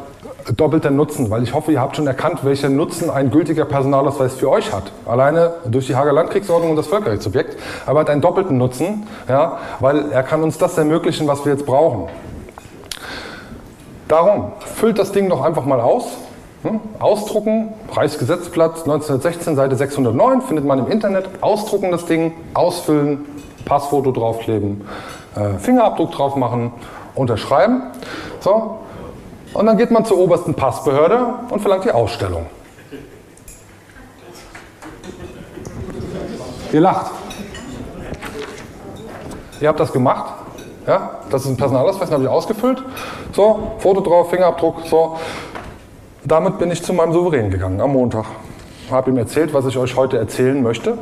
doppelter Nutzen, weil ich hoffe, ihr habt schon erkannt, welcher Nutzen ein gültiger Personalausweis für euch hat. Alleine durch die Hager Landkriegsordnung und das Völkerrechtssubjekt, aber hat einen doppelten Nutzen, ja, weil er kann uns das ermöglichen, was wir jetzt brauchen. Darum, füllt das Ding doch einfach mal aus. Hm? Ausdrucken, Reichsgesetzblatt 1916, Seite 609, findet man im Internet. Ausdrucken das Ding, ausfüllen, Passfoto draufkleben, äh, Fingerabdruck drauf machen unterschreiben. So. Und dann geht man zur obersten Passbehörde und verlangt die Ausstellung. Ihr lacht. Ihr habt das gemacht. Ja, das ist ein Personalausweis, den habe ich ausgefüllt. So, Foto drauf, Fingerabdruck, so. Damit bin ich zu meinem Souverän gegangen am Montag. Habe ihm erzählt, was ich euch heute erzählen möchte.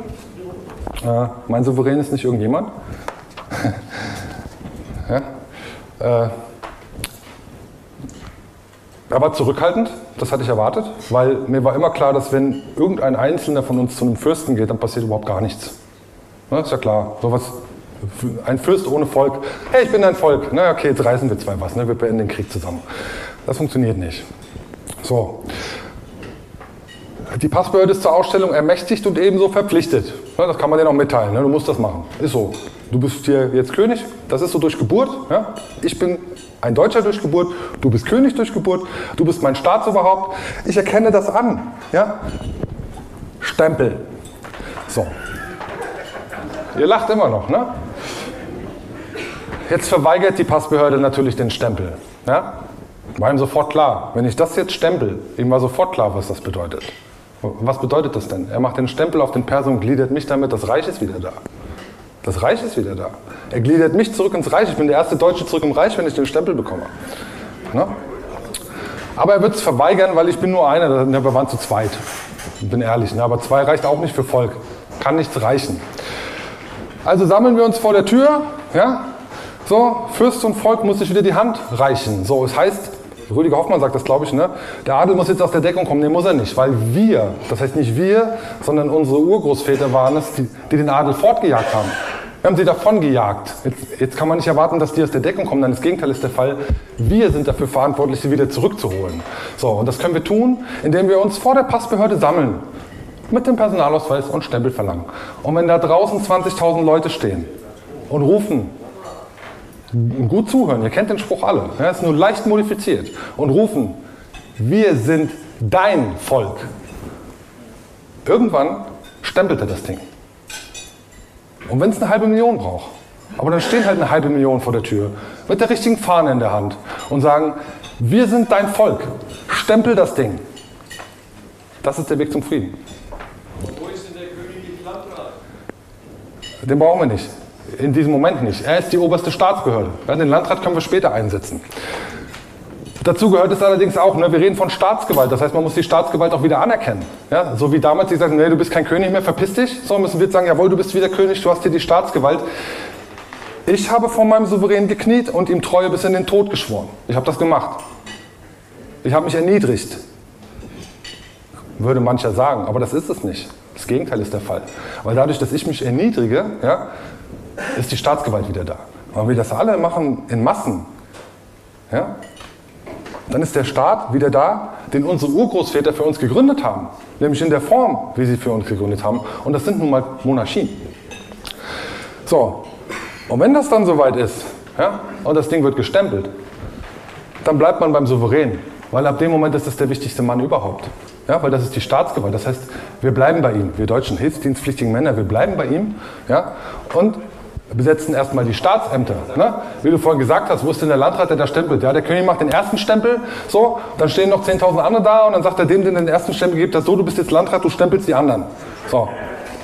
Äh, mein Souverän ist nicht irgendjemand. ja? Äh, er war zurückhaltend, das hatte ich erwartet, weil mir war immer klar, dass wenn irgendein Einzelner von uns zu einem Fürsten geht, dann passiert überhaupt gar nichts. Ne, ist ja klar. Sowas, ein Fürst ohne Volk, hey, ich bin ein Volk. Na okay, jetzt reißen wir zwei was, ne? wir beenden den Krieg zusammen. Das funktioniert nicht. So. Die Passbehörde ist zur Ausstellung ermächtigt und ebenso verpflichtet. Das kann man denen auch mitteilen. Ne? Du musst das machen. Ist so. Du bist hier jetzt König. Das ist so durch Geburt. Ja? Ich bin ein Deutscher durch Geburt. Du bist König durch Geburt. Du bist mein Staatsoberhaupt. Ich erkenne das an. Ja? Stempel. So. Ihr lacht immer noch, ne? Jetzt verweigert die Passbehörde natürlich den Stempel. Ja? War ihm sofort klar. Wenn ich das jetzt stempel, ihm war sofort klar, was das bedeutet. Was bedeutet das denn? Er macht den Stempel auf den Perso und gliedert mich damit, das Reich ist wieder da. Das Reich ist wieder da. Er gliedert mich zurück ins Reich. Ich bin der erste Deutsche zurück im Reich, wenn ich den Stempel bekomme. Ne? Aber er wird es verweigern, weil ich bin nur einer. Wir waren zu zweit. Ich bin ehrlich. Ne? Aber zwei reicht auch nicht für Volk. Kann nichts reichen. Also sammeln wir uns vor der Tür. Ja? So, Fürst und Volk muss sich wieder die Hand reichen. So, es heißt, Rüdiger Hoffmann sagt das, glaube ich, ne? Der Adel muss jetzt aus der Deckung kommen. Nee, muss er nicht, weil wir, das heißt nicht wir, sondern unsere Urgroßväter waren es, die, die den Adel fortgejagt haben. Wir haben sie davon gejagt. Jetzt, jetzt, kann man nicht erwarten, dass die aus der Deckung kommen, denn das Gegenteil ist der Fall. Wir sind dafür verantwortlich, sie wieder zurückzuholen. So, und das können wir tun, indem wir uns vor der Passbehörde sammeln. Mit dem Personalausweis und Stempel verlangen. Und wenn da draußen 20.000 Leute stehen und rufen, gut zuhören, ihr kennt den Spruch alle, er ist nur leicht modifiziert, und rufen, wir sind dein Volk. Irgendwann stempelt er das Ding. Und wenn es eine halbe Million braucht, aber dann stehen halt eine halbe Million vor der Tür mit der richtigen Fahne in der Hand und sagen, wir sind dein Volk, stempel das Ding. Das ist der Weg zum Frieden. Wo ist denn der königliche Landrat? Den brauchen wir nicht in diesem Moment nicht. Er ist die oberste Staatsbehörde. Den Landrat können wir später einsetzen. Dazu gehört es allerdings auch, ne, wir reden von Staatsgewalt, das heißt, man muss die Staatsgewalt auch wieder anerkennen. Ja? So wie damals sie sagen, nee, du bist kein König mehr, verpiss dich. So müssen wir jetzt sagen, jawohl, du bist wieder König, du hast hier die Staatsgewalt. Ich habe vor meinem Souverän gekniet und ihm Treue bis in den Tod geschworen. Ich habe das gemacht. Ich habe mich erniedrigt. Würde mancher sagen, aber das ist es nicht. Das Gegenteil ist der Fall. Weil dadurch, dass ich mich erniedrige, ja, ist die Staatsgewalt wieder da. Wenn wir das alle machen in Massen, ja, dann ist der Staat wieder da, den unsere Urgroßväter für uns gegründet haben. Nämlich in der Form, wie sie für uns gegründet haben. Und das sind nun mal Monarchien. So, und wenn das dann soweit ist, ja, und das Ding wird gestempelt, dann bleibt man beim Souverän. Weil ab dem Moment ist das der wichtigste Mann überhaupt. Ja, weil das ist die Staatsgewalt. Das heißt, wir bleiben bei ihm. Wir deutschen hilfsdienstpflichtigen Männer, wir bleiben bei ihm. Ja, und besetzen erstmal die Staatsämter. Ne? Wie du vorhin gesagt hast, wo ist denn der Landrat, der da stempelt? Ja, der König macht den ersten Stempel, so, dann stehen noch 10.000 andere da und dann sagt er dem, den den ersten Stempel gibt, das so, du bist jetzt Landrat, du stempelst die anderen. So,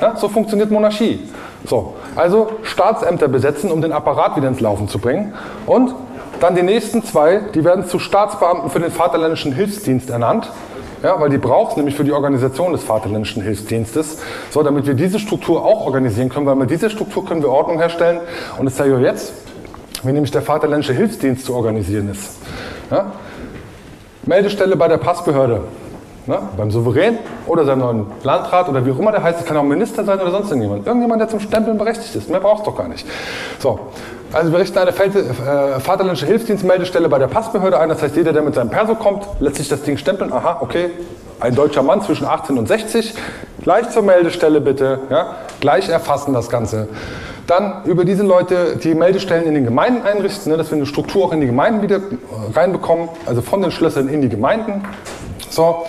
ja, so funktioniert Monarchie. So, also Staatsämter besetzen, um den Apparat wieder ins Laufen zu bringen. Und dann die nächsten zwei, die werden zu Staatsbeamten für den Vaterländischen Hilfsdienst ernannt. Ja, weil die braucht es nämlich für die Organisation des Vaterländischen Hilfsdienstes, so damit wir diese Struktur auch organisieren können, weil mit dieser Struktur können wir Ordnung herstellen. Und das zeige ich euch jetzt, wie nämlich der Vaterländische Hilfsdienst zu organisieren ist. Ja? Meldestelle bei der Passbehörde, ne? beim Souverän oder seinem neuen Landrat oder wie auch immer der heißt, es kann auch Minister sein oder sonst irgendjemand. Irgendjemand, der zum Stempeln berechtigt ist. Mehr braucht es doch gar nicht. So, also wir richten eine äh, Vaterländische Hilfsdienstmeldestelle bei der Passbehörde ein. Das heißt, jeder, der mit seinem Perso kommt, lässt sich das Ding stempeln. Aha, okay, ein deutscher Mann zwischen 18 und 60. Gleich zur Meldestelle bitte. Ja? Gleich erfassen das Ganze. Dann über diese Leute die Meldestellen in den Gemeinden einrichten, ne, dass wir eine Struktur auch in die Gemeinden wieder äh, reinbekommen, also von den Schlössern in die Gemeinden. So,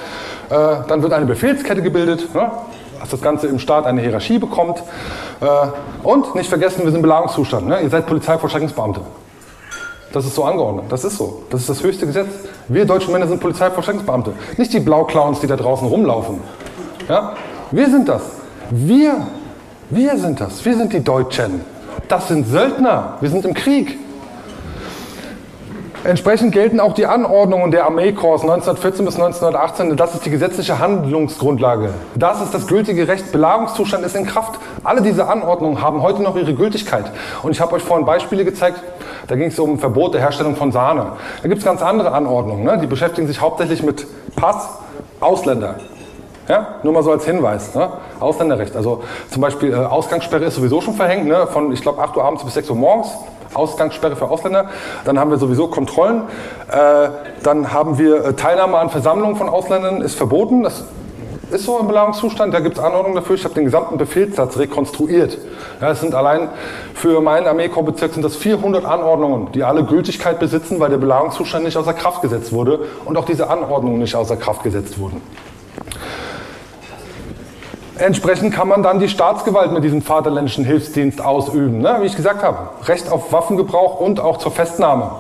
äh, dann wird eine Befehlskette gebildet. Ne? Dass das Ganze im Staat eine Hierarchie bekommt. Äh, und nicht vergessen, wir sind im Belagungszustand. Ne? Ihr seid Polizeivollstreckungsbeamte. Das ist so angeordnet. Das ist so. Das ist das höchste Gesetz. Wir deutschen Männer sind Polizeivollstreckungsbeamte. Nicht die Blauclowns, die da draußen rumlaufen. Ja? Wir sind das. Wir. Wir sind das. Wir sind die Deutschen. Das sind Söldner. Wir sind im Krieg. Entsprechend gelten auch die Anordnungen der Armeekorps 1914 bis 1918. Das ist die gesetzliche Handlungsgrundlage. Das ist das gültige Recht. Belagungszustand ist in Kraft. Alle diese Anordnungen haben heute noch ihre Gültigkeit. Und ich habe euch vorhin Beispiele gezeigt. Da ging es um Verbot der Herstellung von Sahne. Da gibt es ganz andere Anordnungen. Ne? Die beschäftigen sich hauptsächlich mit Pass, Ausländer. Ja? Nur mal so als Hinweis. Ne? Ausländerrecht. Also zum Beispiel äh, Ausgangssperre ist sowieso schon verhängt. Ne? Von, ich glaube, 8 Uhr abends bis 6 Uhr morgens. Ausgangssperre für Ausländer. Dann haben wir sowieso Kontrollen. Äh, dann haben wir äh, Teilnahme an Versammlungen von Ausländern ist verboten. Das ist so im Belagungszustand. Da gibt es Anordnungen dafür. Ich habe den gesamten Befehlssatz rekonstruiert. Ja, es sind allein für meinen Armeekorpsbezirk sind das 400 Anordnungen, die alle Gültigkeit besitzen, weil der Belagungszustand nicht außer Kraft gesetzt wurde und auch diese Anordnungen nicht außer Kraft gesetzt wurden. Entsprechend kann man dann die Staatsgewalt mit diesem Vaterländischen Hilfsdienst ausüben. Ne? Wie ich gesagt habe, Recht auf Waffengebrauch und auch zur Festnahme.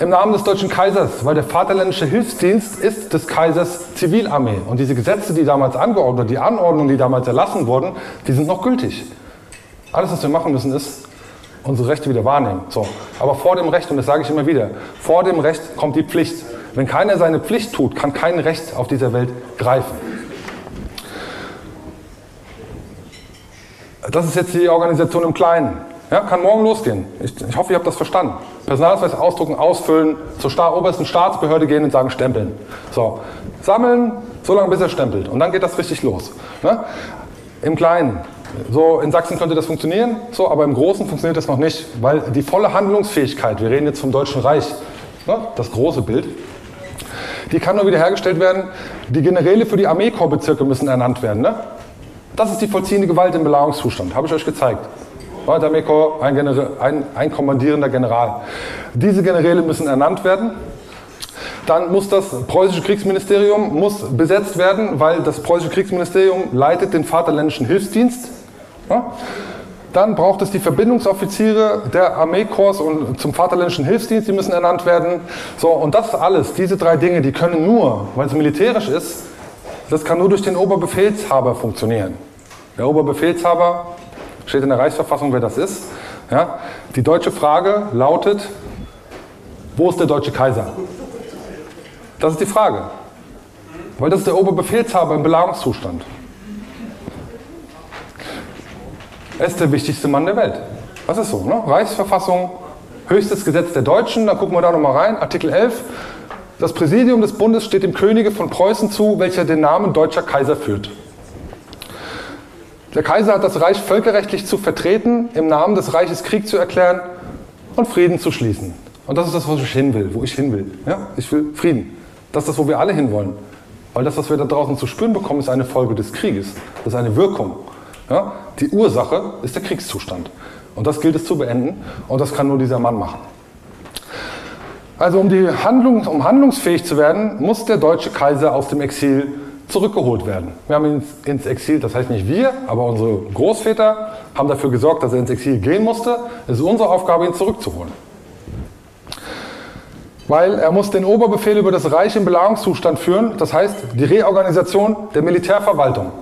im Namen des deutschen Kaisers, weil der Vaterländische Hilfsdienst ist des Kaisers Zivilarmee. Und diese Gesetze, die damals angeordnet, die Anordnungen, die damals erlassen wurden, die sind noch gültig. Alles, was wir machen müssen, ist unsere Rechte wieder wahrnehmen. So. Aber vor dem Recht, und das sage ich immer wieder, vor dem Recht kommt die Pflicht. Wenn keiner seine Pflicht tut, kann kein Recht auf dieser Welt greifen. Das ist jetzt die Organisation im Kleinen. Ja, kann morgen losgehen. Ich, ich hoffe, ihr habt das verstanden. Personalausweis ausdrucken, ausfüllen, zur Sta obersten Staatsbehörde gehen und sagen stempeln. So, sammeln, so lange bis er stempelt. Und dann geht das richtig los. Ne? Im Kleinen. So, in Sachsen könnte das funktionieren, so, aber im Großen funktioniert das noch nicht, weil die volle Handlungsfähigkeit, wir reden jetzt vom Deutschen Reich, ne, das große Bild, die kann nur wiederhergestellt werden. Die Generäle für die Armeekorpsbezirke müssen ernannt werden. Ne? Das ist die vollziehende Gewalt im Belagerungszustand, habe ich euch gezeigt. Armeekorps, ein, ein, ein kommandierender General. Diese Generäle müssen ernannt werden. Dann muss das preußische Kriegsministerium muss besetzt werden, weil das preußische Kriegsministerium leitet den Vaterländischen Hilfsdienst. Ja? Dann braucht es die Verbindungsoffiziere der Armeekorps und zum Vaterländischen Hilfsdienst, die müssen ernannt werden. So, und das alles, diese drei Dinge, die können nur, weil es militärisch ist, das kann nur durch den Oberbefehlshaber funktionieren. Der Oberbefehlshaber Steht in der Reichsverfassung, wer das ist. Ja? Die deutsche Frage lautet, wo ist der deutsche Kaiser? Das ist die Frage. Weil das ist der Oberbefehlshaber im Belagerungszustand. Er ist der wichtigste Mann der Welt. Das ist so, ne? Reichsverfassung, höchstes Gesetz der Deutschen, da gucken wir da nochmal rein, Artikel 11. Das Präsidium des Bundes steht dem Könige von Preußen zu, welcher den Namen deutscher Kaiser führt. Der Kaiser hat das Reich völkerrechtlich zu vertreten, im Namen des Reiches Krieg zu erklären und Frieden zu schließen. Und das ist das, wo ich hin will, wo ich hin will. Ja? Ich will Frieden. Das ist das, wo wir alle hinwollen. Weil das, was wir da draußen zu spüren bekommen, ist eine Folge des Krieges. Das ist eine Wirkung. Ja? Die Ursache ist der Kriegszustand. Und das gilt es zu beenden. Und das kann nur dieser Mann machen. Also um, die Handlung, um handlungsfähig zu werden, muss der deutsche Kaiser aus dem Exil zurückgeholt werden. Wir haben ihn ins Exil, das heißt nicht wir, aber unsere Großväter haben dafür gesorgt, dass er ins Exil gehen musste. Es ist unsere Aufgabe, ihn zurückzuholen. Weil er muss den Oberbefehl über das Reich im Belagerungszustand führen, das heißt die Reorganisation der Militärverwaltung.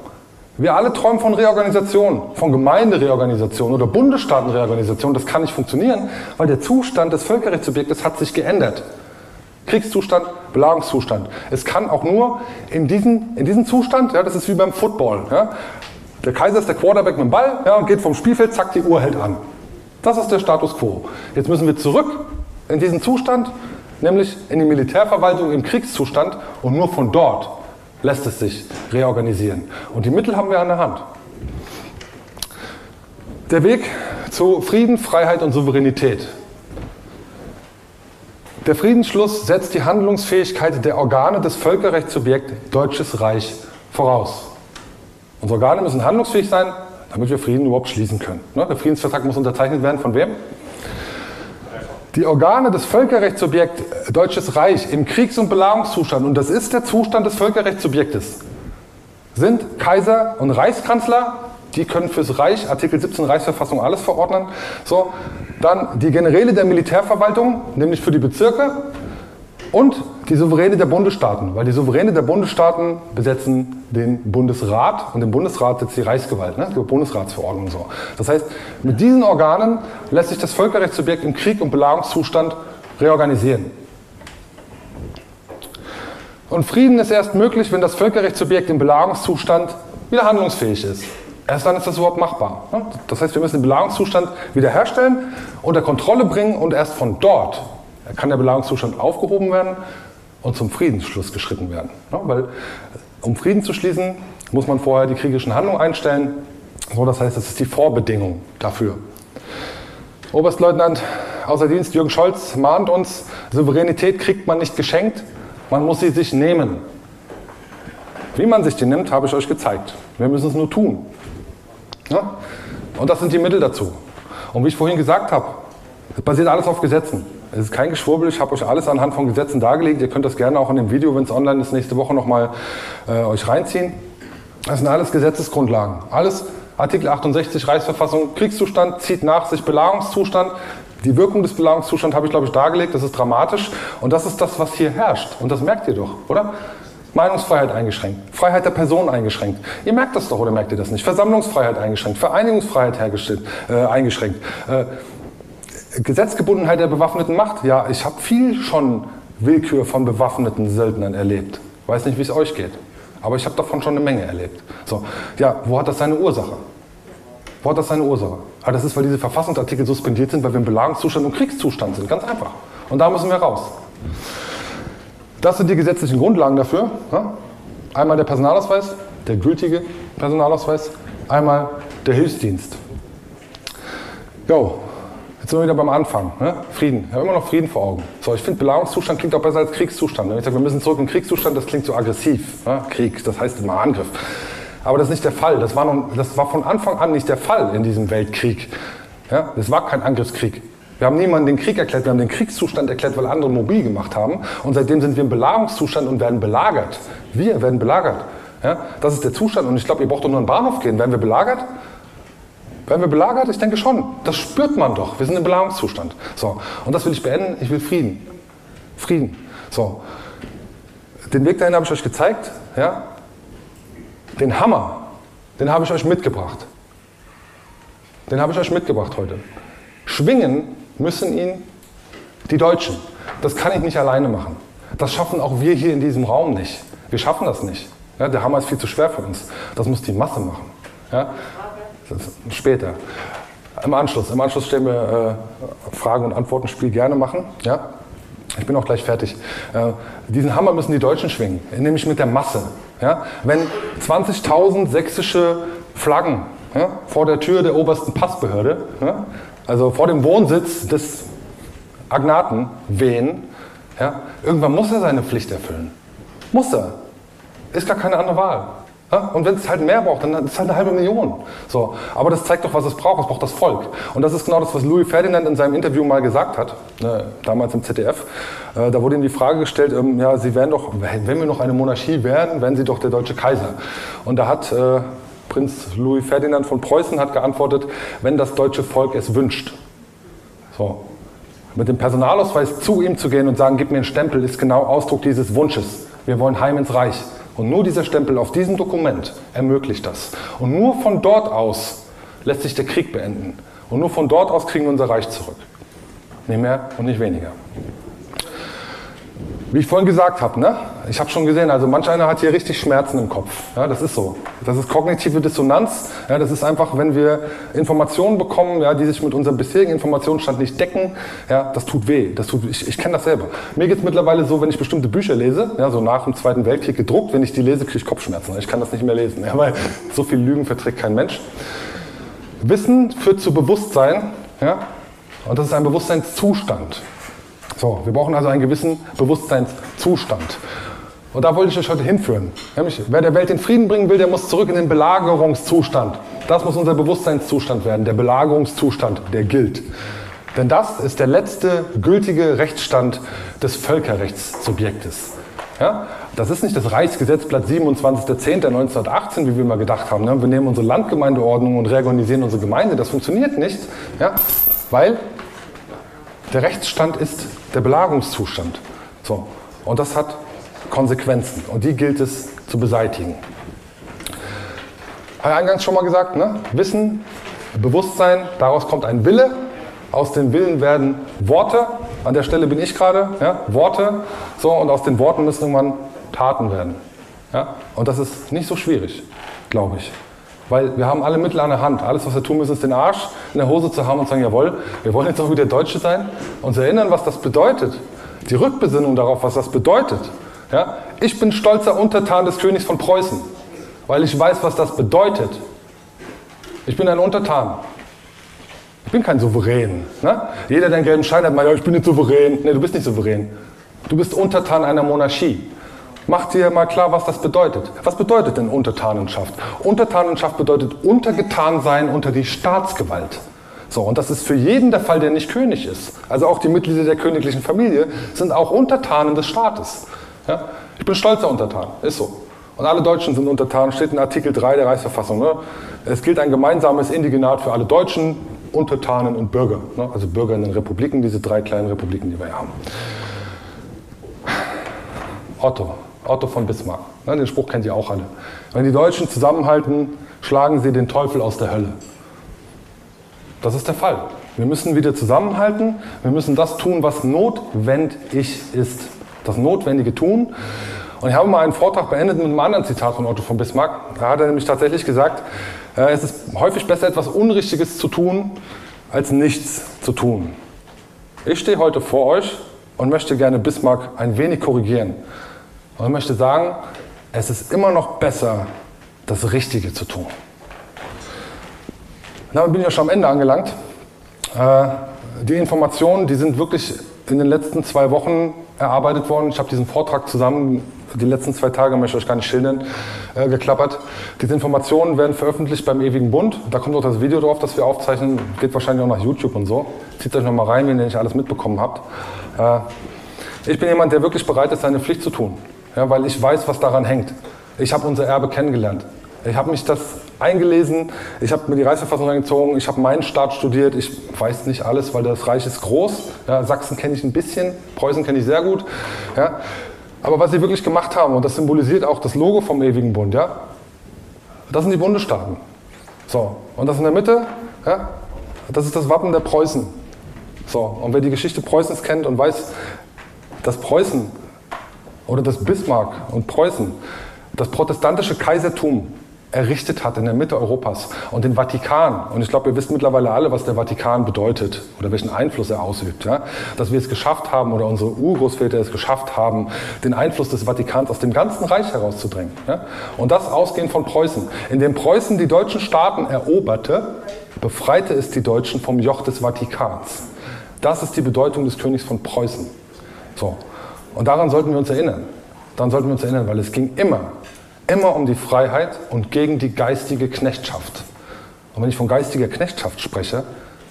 Wir alle träumen von Reorganisation, von Gemeindereorganisation oder Bundesstaatenreorganisation. Das kann nicht funktionieren, weil der Zustand des Völkerrechtssubjektes hat sich geändert. Kriegszustand, Belagerungszustand. Es kann auch nur in diesem in diesen Zustand, ja, das ist wie beim Football. Ja. Der Kaiser ist der Quarterback mit dem Ball ja, und geht vom Spielfeld, zack, die Uhr hält an. Das ist der Status quo. Jetzt müssen wir zurück in diesen Zustand, nämlich in die Militärverwaltung im Kriegszustand und nur von dort lässt es sich reorganisieren. Und die Mittel haben wir an der Hand. Der Weg zu Frieden, Freiheit und Souveränität der Friedensschluss setzt die Handlungsfähigkeit der Organe des Völkerrechtssubjekts Deutsches Reich voraus. Unsere Organe müssen handlungsfähig sein, damit wir Frieden überhaupt schließen können. Ne? Der Friedensvertrag muss unterzeichnet werden von wem? Die Organe des Völkerrechtssubjekts Deutsches Reich im Kriegs- und Belagerungszustand, und das ist der Zustand des Völkerrechtssubjektes, sind Kaiser und Reichskanzler, die können fürs Reich, Artikel 17 Reichsverfassung, alles verordnen. So, dann die Generäle der Militärverwaltung, nämlich für die Bezirke. Und die Souveräne der Bundesstaaten, weil die Souveräne der Bundesstaaten besetzen den Bundesrat und im Bundesrat sitzt die Reichsgewalt, ne? die Bundesratsverordnung so. Das heißt, mit diesen Organen lässt sich das Völkerrechtssubjekt im Krieg und Belagerungszustand reorganisieren. Und Frieden ist erst möglich, wenn das Völkerrechtssubjekt im Belagerungszustand wieder handlungsfähig ist. Erst dann ist das überhaupt machbar. Das heißt, wir müssen den Belagungszustand wiederherstellen, unter Kontrolle bringen und erst von dort kann der Belagungszustand aufgehoben werden und zum Friedensschluss geschritten werden. Weil um Frieden zu schließen, muss man vorher die kriegerischen Handlungen einstellen. So, das heißt, das ist die Vorbedingung dafür. Oberstleutnant außer Dienst Jürgen Scholz mahnt uns, Souveränität kriegt man nicht geschenkt, man muss sie sich nehmen. Wie man sich die nimmt, habe ich euch gezeigt. Wir müssen es nur tun. Ja? Und das sind die Mittel dazu. Und wie ich vorhin gesagt habe, es basiert alles auf Gesetzen. Es ist kein Geschwurbel, ich habe euch alles anhand von Gesetzen dargelegt. Ihr könnt das gerne auch in dem Video, wenn es online ist, nächste Woche nochmal äh, euch reinziehen. Das sind alles Gesetzesgrundlagen. Alles Artikel 68 Reichsverfassung, Kriegszustand zieht nach sich Belagerungszustand. Die Wirkung des Belagungszustands habe ich, glaube ich, dargelegt. Das ist dramatisch. Und das ist das, was hier herrscht. Und das merkt ihr doch, oder? Meinungsfreiheit eingeschränkt, Freiheit der Person eingeschränkt. Ihr merkt das doch oder merkt ihr das nicht? Versammlungsfreiheit eingeschränkt, Vereinigungsfreiheit hergestellt, äh, eingeschränkt. Äh, Gesetzgebundenheit der bewaffneten Macht. Ja, ich habe viel schon Willkür von bewaffneten Söldnern erlebt. Weiß nicht, wie es euch geht. Aber ich habe davon schon eine Menge erlebt. So, ja, wo hat das seine Ursache? Wo hat das seine Ursache? Ah, das ist, weil diese Verfassungsartikel suspendiert sind, weil wir im Belagungszustand und Kriegszustand sind. Ganz einfach. Und da müssen wir raus. Das sind die gesetzlichen Grundlagen dafür. Einmal der Personalausweis, der gültige Personalausweis, einmal der Hilfsdienst. Jo, jetzt sind wir wieder beim Anfang. Ne? Frieden. Ich habe immer noch Frieden vor Augen. So, ich finde, Belagungszustand klingt auch besser als Kriegszustand. Wenn ich sage, wir müssen zurück in Kriegszustand, das klingt so aggressiv. Ne? Krieg, das heißt immer Angriff. Aber das ist nicht der Fall. Das war, noch, das war von Anfang an nicht der Fall in diesem Weltkrieg. Ja? Das war kein Angriffskrieg. Wir haben niemanden den Krieg erklärt, wir haben den Kriegszustand erklärt, weil andere mobil gemacht haben. Und seitdem sind wir im Belagerungszustand und werden belagert. Wir werden belagert. Ja, das ist der Zustand. Und ich glaube, ihr braucht doch nur einen Bahnhof gehen. Werden wir belagert? Werden wir belagert? Ich denke schon. Das spürt man doch. Wir sind im Belagerungszustand. So. Und das will ich beenden. Ich will Frieden. Frieden. So. Den Weg dahin habe ich euch gezeigt. Ja? Den Hammer, den habe ich euch mitgebracht. Den habe ich euch mitgebracht heute. Schwingen müssen ihn die Deutschen. Das kann ich nicht alleine machen. Das schaffen auch wir hier in diesem Raum nicht. Wir schaffen das nicht. Ja, der Hammer ist viel zu schwer für uns. Das muss die Masse machen. Ja? Später. Im Anschluss. Im Anschluss stellen wir äh, Fragen- und Antworten-Spiel gerne machen. Ja? Ich bin auch gleich fertig. Äh, diesen Hammer müssen die Deutschen schwingen, nämlich mit der Masse. Ja? Wenn 20.000 sächsische Flaggen ja, vor der Tür der obersten Passbehörde ja, also vor dem Wohnsitz des Agnaten wehen, ja, irgendwann muss er seine Pflicht erfüllen. Muss er. Ist gar keine andere Wahl. Ja? Und wenn es halt mehr braucht, dann ist es halt eine halbe Million. So. Aber das zeigt doch, was es braucht. Es braucht das Volk. Und das ist genau das, was Louis Ferdinand in seinem Interview mal gesagt hat, äh, damals im ZDF. Äh, da wurde ihm die Frage gestellt, ähm, ja, Sie wären doch, wenn wir noch eine Monarchie wären, wären Sie doch der deutsche Kaiser. Und da hat äh, Prinz Louis Ferdinand von Preußen hat geantwortet, wenn das deutsche Volk es wünscht. So. Mit dem Personalausweis zu ihm zu gehen und sagen, gib mir einen Stempel, ist genau Ausdruck dieses Wunsches. Wir wollen heim ins Reich. Und nur dieser Stempel auf diesem Dokument ermöglicht das. Und nur von dort aus lässt sich der Krieg beenden. Und nur von dort aus kriegen wir unser Reich zurück. Nicht mehr und nicht weniger. Wie ich vorhin gesagt habe, ne? ich habe schon gesehen, also manch einer hat hier richtig Schmerzen im Kopf. Ja, das ist so. Das ist kognitive Dissonanz. Ja, das ist einfach, wenn wir Informationen bekommen, ja, die sich mit unserem bisherigen Informationsstand nicht decken, ja, das tut weh. Das tut, ich ich kenne das selber. Mir geht es mittlerweile so, wenn ich bestimmte Bücher lese, ja, so nach dem Zweiten Weltkrieg gedruckt, wenn ich die lese, kriege ich Kopfschmerzen. Ich kann das nicht mehr lesen, ja, weil so viel Lügen verträgt kein Mensch. Wissen führt zu Bewusstsein, ja, und das ist ein Bewusstseinszustand. So, wir brauchen also einen gewissen Bewusstseinszustand. Und da wollte ich euch heute hinführen. Nämlich, wer der Welt den Frieden bringen will, der muss zurück in den Belagerungszustand. Das muss unser Bewusstseinszustand werden, der Belagerungszustand, der gilt. Denn das ist der letzte gültige Rechtsstand des Völkerrechtssubjektes. Ja? Das ist nicht das Reichsgesetzblatt 27.10.1918, wie wir mal gedacht haben. Ne? Wir nehmen unsere Landgemeindeordnung und reorganisieren unsere Gemeinde. Das funktioniert nicht, ja? weil der Rechtsstand ist der Belagerungszustand. So. Und das hat Konsequenzen und die gilt es zu beseitigen. Habe eingangs schon mal gesagt, ne? Wissen, Bewusstsein, daraus kommt ein Wille, aus dem Willen werden Worte, an der Stelle bin ich gerade, ja? Worte, so, und aus den Worten müssen irgendwann Taten werden. Ja? Und das ist nicht so schwierig, glaube ich. Weil wir haben alle Mittel an der Hand. Alles, was wir tun müssen, ist den Arsch in der Hose zu haben und sagen, jawohl, wir wollen jetzt auch wieder Deutsche sein. Uns erinnern, was das bedeutet. Die Rückbesinnung darauf, was das bedeutet. Ja? Ich bin stolzer Untertan des Königs von Preußen, weil ich weiß, was das bedeutet. Ich bin ein Untertan. Ich bin kein Souverän. Ne? Jeder, der einen gelben Schein hat, meint, ja, ich bin nicht souverän. Nee, du bist nicht souverän. Du bist Untertan einer Monarchie. Mach dir mal klar, was das bedeutet. Was bedeutet denn Untertanenschaft? Untertanenschaft bedeutet untergetan sein unter die Staatsgewalt. So, und das ist für jeden der Fall, der nicht König ist. Also auch die Mitglieder der königlichen Familie sind auch Untertanen des Staates. Ja? Ich bin stolzer Untertan, ist so. Und alle Deutschen sind Untertanen, steht in Artikel 3 der Reichsverfassung. Ne? Es gilt ein gemeinsames Indigenat für alle Deutschen, Untertanen und Bürger. Ne? Also Bürger in den Republiken, diese drei kleinen Republiken, die wir haben. Otto, Otto von Bismarck. Ne? Den Spruch kennt ihr auch alle. Wenn die Deutschen zusammenhalten, schlagen sie den Teufel aus der Hölle. Das ist der Fall. Wir müssen wieder zusammenhalten. Wir müssen das tun, was notwendig ist. Das Notwendige tun. Und ich habe mal einen Vortrag beendet mit einem anderen Zitat von Otto von Bismarck. Da hat er nämlich tatsächlich gesagt, äh, es ist häufig besser, etwas Unrichtiges zu tun, als nichts zu tun. Ich stehe heute vor euch und möchte gerne Bismarck ein wenig korrigieren. Und ich möchte sagen, es ist immer noch besser, das Richtige zu tun. Damit bin ich ja schon am Ende angelangt. Äh, die Informationen, die sind wirklich in den letzten zwei Wochen erarbeitet worden. Ich habe diesen Vortrag zusammen, die letzten zwei Tage, möchte ich euch gar nicht schildern, äh, geklappert. Diese Informationen werden veröffentlicht beim Ewigen Bund. Da kommt auch das Video drauf, das wir aufzeichnen. Geht wahrscheinlich auch nach YouTube und so. Zieht euch nochmal rein, wenn ihr nicht alles mitbekommen habt. Äh, ich bin jemand, der wirklich bereit ist, seine Pflicht zu tun. Ja, weil ich weiß, was daran hängt. Ich habe unser Erbe kennengelernt. Ich habe mich das eingelesen, ich habe mir die Reichsverfassung eingezogen, ich habe meinen Staat studiert, ich weiß nicht alles, weil das Reich ist groß. Ja, Sachsen kenne ich ein bisschen, Preußen kenne ich sehr gut. Ja. Aber was sie wirklich gemacht haben, und das symbolisiert auch das Logo vom Ewigen Bund, ja, das sind die Bundesstaaten. So, und das in der Mitte, ja, das ist das Wappen der Preußen. So, und wer die Geschichte Preußens kennt und weiß, dass Preußen oder das Bismarck und Preußen das protestantische Kaisertum errichtet hat in der Mitte Europas und den Vatikan. Und ich glaube, ihr wisst mittlerweile alle, was der Vatikan bedeutet oder welchen Einfluss er ausübt. Ja? Dass wir es geschafft haben oder unsere Urgroßväter es geschafft haben, den Einfluss des Vatikans aus dem ganzen Reich herauszudrängen. Ja? Und das ausgehend von Preußen. Indem Preußen die deutschen Staaten eroberte, befreite es die Deutschen vom Joch des Vatikans. Das ist die Bedeutung des Königs von Preußen. So. Und daran sollten wir uns erinnern. Daran sollten wir uns erinnern, weil es ging immer immer um die Freiheit und gegen die geistige Knechtschaft. Und wenn ich von geistiger Knechtschaft spreche,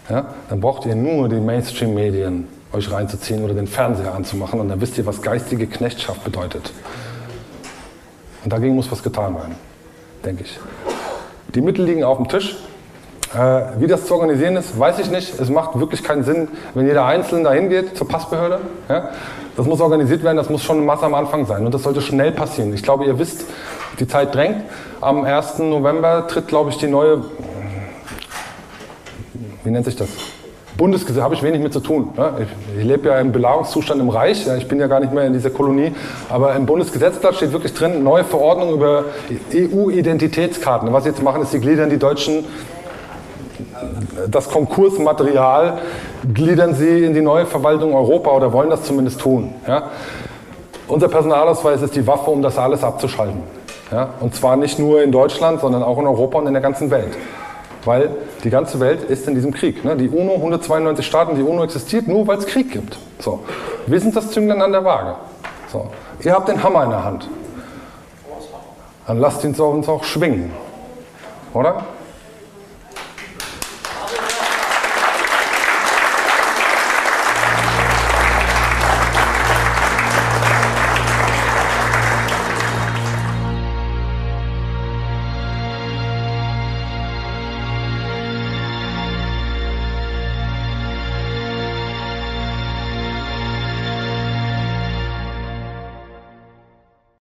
ja, dann braucht ihr nur die Mainstream-Medien euch reinzuziehen oder den Fernseher anzumachen und dann wisst ihr, was geistige Knechtschaft bedeutet. Und dagegen muss was getan werden, denke ich. Die Mittel liegen auf dem Tisch. Äh, wie das zu organisieren ist, weiß ich nicht. Es macht wirklich keinen Sinn, wenn jeder Einzelne dahin geht zur Passbehörde. Ja? Das muss organisiert werden, das muss schon eine Masse am Anfang sein und das sollte schnell passieren. Ich glaube, ihr wisst, die Zeit drängt. Am 1. November tritt, glaube ich, die neue, wie nennt sich das? Bundesgesetz, habe ich wenig mit zu tun. Ne? Ich, lebe ja im Belagerungszustand im Reich, ich bin ja gar nicht mehr in dieser Kolonie, aber im Bundesgesetzblatt steht wirklich drin, neue Verordnung über EU-Identitätskarten. Was sie jetzt machen, ist, sie gliedern die Deutschen, das Konkursmaterial, gliedern sie in die neue Verwaltung Europa oder wollen das zumindest tun. Ja? Unser Personalausweis ist die Waffe, um das alles abzuschalten. Ja? Und zwar nicht nur in Deutschland, sondern auch in Europa und in der ganzen Welt. Weil die ganze Welt ist in diesem Krieg. Ne? Die UNO, 192 Staaten, die UNO existiert nur, weil es Krieg gibt. So. Wir sind das Zünglein an der Waage. So. Ihr habt den Hammer in der Hand. Dann lasst ihn uns auch schwingen. Oder?